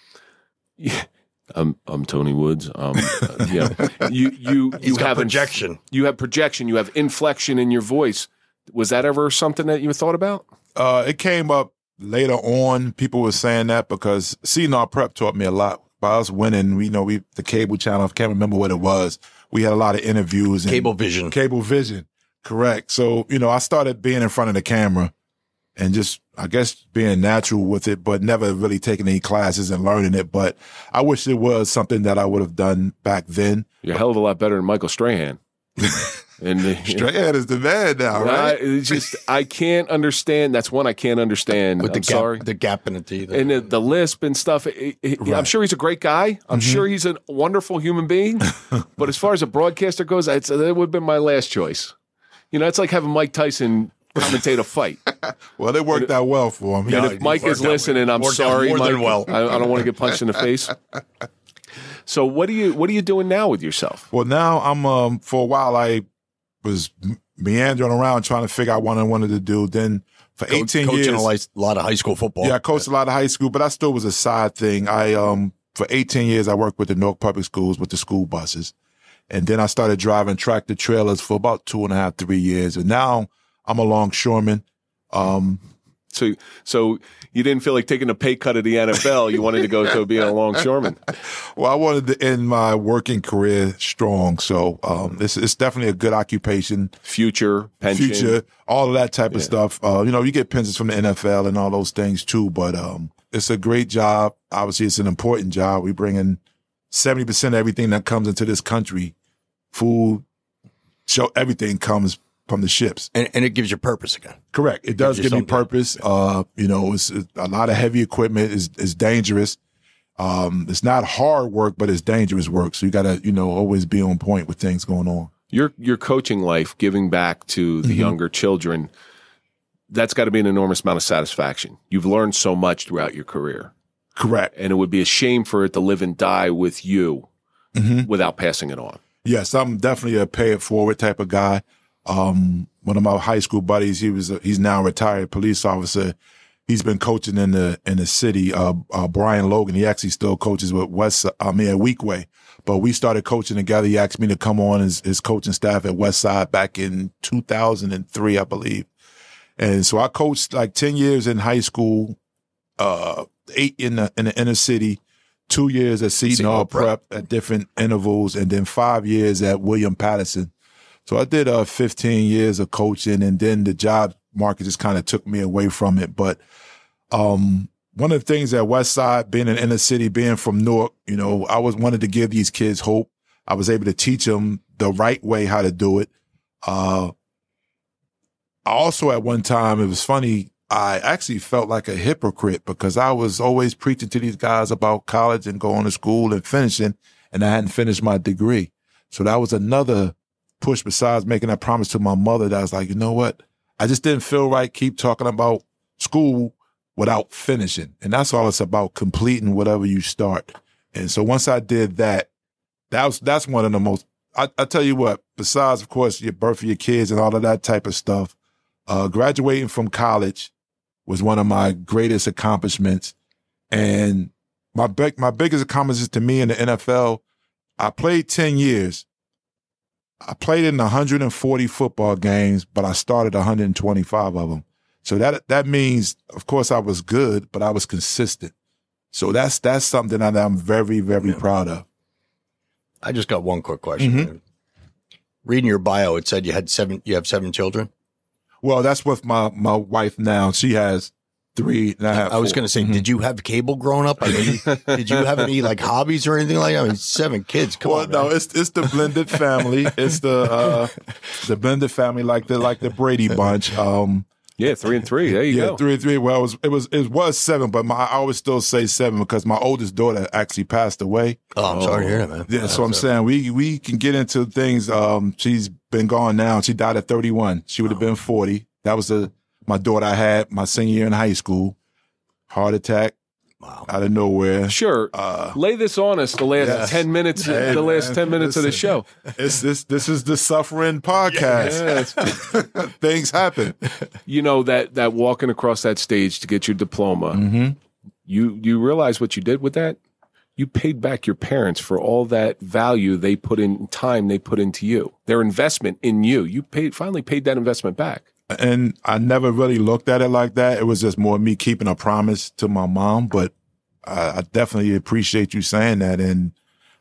I'm I'm Tony Woods. Um, uh, you know, you you you have inf- projection. you have projection. You have inflection in your voice. Was that ever something that you thought about? Uh, it came up later on. People were saying that because Seton Prep taught me a lot. By us winning, we know we the cable channel. I can't remember what it was. We had a lot of interviews. And, Cable vision. Cable vision. Correct. So, you know, I started being in front of the camera and just, I guess, being natural with it, but never really taking any classes and learning it. But I wish it was something that I would have done back then. You're a hell of a lot better than Michael Strahan. and Strahan is the man now, I, right? it's just I can't understand. That's one I can't understand. with the I'm gap, sorry. the gap in the teeth. and the, the lisp and stuff. it- it- I'm sure he's a great guy. I'm sure he's a wonderful human being. but as far as a broadcaster goes, it's, that would have been my last choice. You know, it's like having Mike Tyson commentate a fight. Well, it worked out well for him. and Yeah, if Mike is listening, I'm sorry, more Mike. than well. I, I don't want to get punched in the face. So what do you what are you doing now with yourself? Well, now I'm um for a while I was meandering around trying to figure out what I wanted to do. Then for Co- 18 coaching years, a lot of high school football. yeah, I coached a lot of high school, but I still was a side thing. I um for 18 years I worked with the Newark Public Schools with the school buses, and then I started driving tractor trailers for about two and a half, three years, and now I'm a longshoreman. Um, So, so you didn't feel like taking a pay cut at the NFL. You wanted to go to being a longshoreman. Well, I wanted to end my working career strong, so um, it's, it's definitely a good occupation. Future, pension. future, all of that type of stuff. Uh, you know, you get pensions from the NFL and all those things too, but um, it's a great job. Obviously, it's an important job. We bring in 70% of everything that comes into this country, food, show, everything comes from the ships. And, and it gives you purpose again. Correct. It does give me something. purpose. Uh, you know, it's, it's a lot of heavy equipment is is dangerous. Um, it's not hard work, but it's dangerous work. So you gotta, you know, always be on point with things going on. Your your coaching life, giving back to the Mm-hmm. younger children, that's got to be an enormous amount of satisfaction. You've learned so much throughout your career, Correct. and it would be a shame for it to live and die with you Mm-hmm. without passing it on. Yes, I'm definitely a pay it forward type of guy. Um, one of my high school buddies, he was a, he's now a retired police officer. He's been coaching in the in the city. Uh, uh, Brian Logan, he actually still coaches with West. I mean, at Weequahic, but we started coaching together. He asked me to come on his, his coaching staff at Westside back in 2003, I believe. And so I coached like 10 years in high school, uh, eight in the in the inner city, two years at Seton Hall Prep. Prep at different intervals, and then five years at William Paterson. So I did uh 15 years of coaching, and then the job market just kind of took me away from it. But um, one of the things at Westside, being in inner city, being from Newark, you know, I was wanted to give these kids hope. I was able to teach them the right way how to do it. Uh, I also at one time, it was funny. I actually felt like a hypocrite because I was always preaching to these guys about college and going to school and finishing, and I hadn't finished my degree. So that was another push besides making that promise to my mother that I was like, you know what? I just didn't feel right keep talking about school without finishing. And that's all it's about, completing whatever you start. And so once I did that, that was that's one of the most I, I tell you what, besides of course your birth of your kids and all of that type of stuff, uh, graduating from college was one of my greatest accomplishments. And my big my biggest accomplishment to me in the NFL, I played 10 years. I played in 140 football games, but I started 125 of them. So that that means, of course, I was good, but I was consistent. So that's that's something that I'm very very proud of. I just got one quick question. Mm-hmm. Reading your bio, it said you had seven. You have seven children. Well, that's with my my wife now. She has three I have. Was going to say, did you have cable growing up? I mean, did you have any like hobbies or anything like that? I mean, seven kids. Come Well, on, no, man. it's it's the blended family. It's the uh the blended family, like the like the Brady bunch. Um, Yeah, three and three. There you yeah, go. three and three. Well, it was it was it was seven, but my I always still say seven because my oldest daughter actually passed away. Oh, I'm sorry to hear that, man. Yeah, so I'm saying we we can get into things. Um, she's been gone now. She died at 31. She would have been 40. That was the my daughter I had my senior year in high school. Heart attack Wow. out of nowhere. Sure. Uh, Lay this on us the last yes. ten minutes. Hey, the last man, ten minutes of the show. It's this this is the suffering podcast. Yes. Things happen. you know that that walking across that stage to get your diploma. Mm-hmm. You you realize what you did with that? You paid back your parents for all that value they put in time they put into you. Their investment in you. You paid finally paid that investment back. And I never really looked at it like that. It was just more me keeping a promise to my mom. But I, I definitely appreciate you saying that. And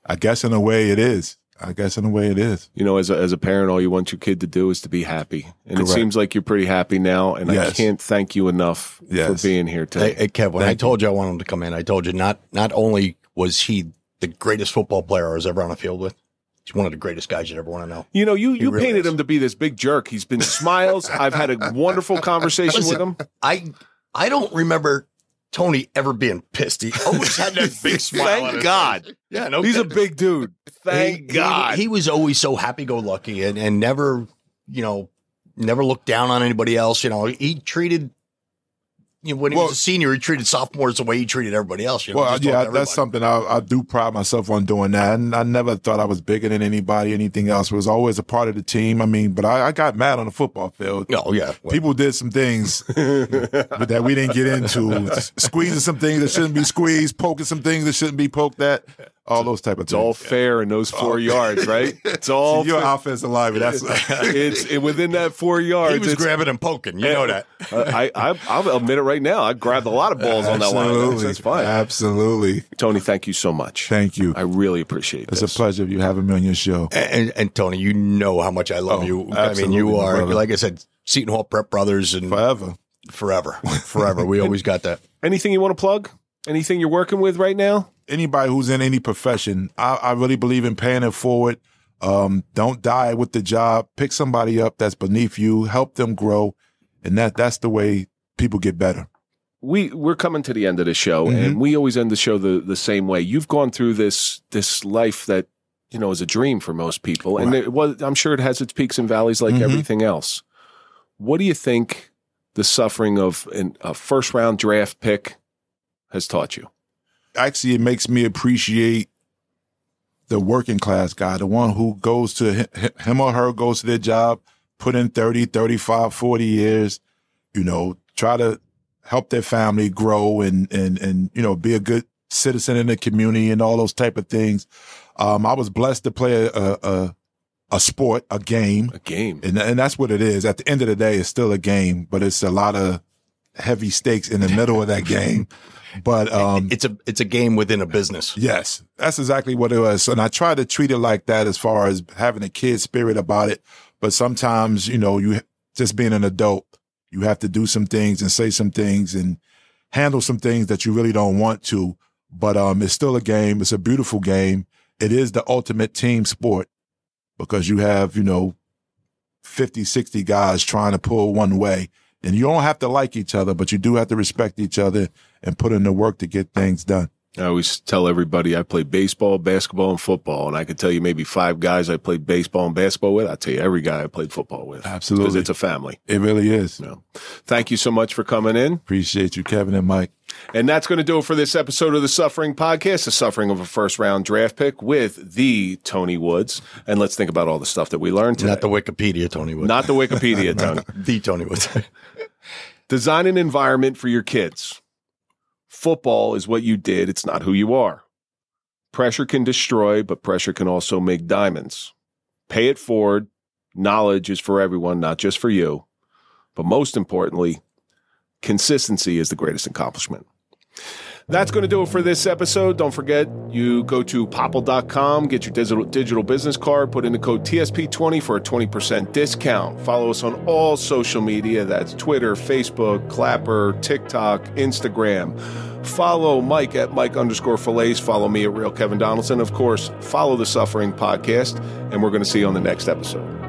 I guess in a way it is. I guess in a way it is. You know, as a, as a parent, all you want your kid to do is to be happy, and it seems like you're pretty happy now. And I can't thank you enough Yes. for being here today. Hey, hey, Kev, when I told you I wanted him to come in, I told you not not only was he the greatest football player I was ever on a field with, he's one of the greatest guys you'd ever want to know. You know, you you really painted is. him to be this big jerk. He's been smiles. I've had a wonderful conversation with him. I I don't remember Tony ever being pissed. He always had that big smile. Thank God. face. Yeah, no, He's a big dude. Thank He- he- God. He, was always so happy go lucky and, and never, you know, never looked down on anybody else. You know, he treated you know, when he Well- was a senior, he treated sophomores the way he treated everybody else. You know, Well, yeah, that's something I, I do pride myself on doing that. And I never thought I was bigger than anybody, anything else. It was always a part of the team. I mean, but I, I got mad on the football field. Oh yeah, Well, People did some things that we didn't get into, squeezing some things that shouldn't be squeezed, poking some things that shouldn't be poked at. All those type of things. It's all things. fair in those four yards, right? It's all You're fair. offensive lineman. That's it's it, within that four yards. He was grabbing and poking. You know that. Uh, I, I I'll admit it right now. I grabbed a lot of balls on that line. That's, Absolutely. fine. Absolutely. Tony, thank you so much. Thank you. I really appreciate it. It's this. a pleasure of you having me on your show. And, and Tony, you know how much I love Oh, you. I mean, you are brother. like I said, Seton Hall Prep Brothers, and Forever. forever, forever. We always got that. Anything you want to plug? Anything you're working with right now? Anybody who's in any profession, I, I really believe in paying it forward. Um, don't die with the job. Pick somebody up that's beneath you. Help them grow, and that that's the way people get better. we we're coming to the end of the show Mhm. and we always end the show the, the same way you've gone through this this life that you know is a dream for most people and it was i'm sure it has its peaks and valleys like Mhm. everything else what do you think the suffering of an, a first round draft pick has taught you actually it makes me appreciate the working class guy, the one who goes to him or her goes to their job, put in 30, 35, 40 years, you know, try to help their family grow and, and, and, you know, be a good citizen in the community and all those type of things. Um, I was blessed to play a, a, a, a sport, a game. a game And, and that's what it is. At the end of the day, it's still a game, but it's a lot of heavy stakes in the middle of that game. But, um, It's a it's a game within a business. Yes, that's exactly what it was. And I try to treat it like that as far as having a kid spirit about it. But sometimes, you know, you just being an adult, you have to do some things and say some things and handle some things that you really don't want to. But um, it's still a game. It's a beautiful game. It is the ultimate team sport because you have, you know, 50, 60 guys trying to pull one way. And you don't have to like each other, but you do have to respect each other and put in the work to get things done. I always tell everybody I play baseball, basketball, and football, and I could tell you maybe five guys I played baseball and basketball with. I tell you every guy I played football with, Absolutely. because it's a family. It really is. No. Thank you so much for coming in. Appreciate you, Kevin and Mike. And that's going to do it for this episode of the Suffering Podcast, the suffering of a first round draft pick with the Tony Woods. And let's think about all the stuff that we learned today. Not the Wikipedia, Tony Wood. Not the Wikipedia, Tony. the Tony Wood. Design an environment for your kids. Football is what you did, it's not who you are. Pressure can destroy, but pressure can also make diamonds. Pay it forward. Knowledge is for everyone, not just for you. But most importantly, consistency is the greatest accomplishment. That's going to do it for this episode. Don't forget, you go to popple.com, get your digital, digital business card, put in the code TSP20 for a 20% discount. Follow us on all social media that's Twitter, Facebook, Clapper, TikTok, Instagram. Follow Mike at Mike underscore Failace. Follow me at Real Kevin Donaldson. Of course, follow the Suffering Podcast, and we're going to see you on the next episode.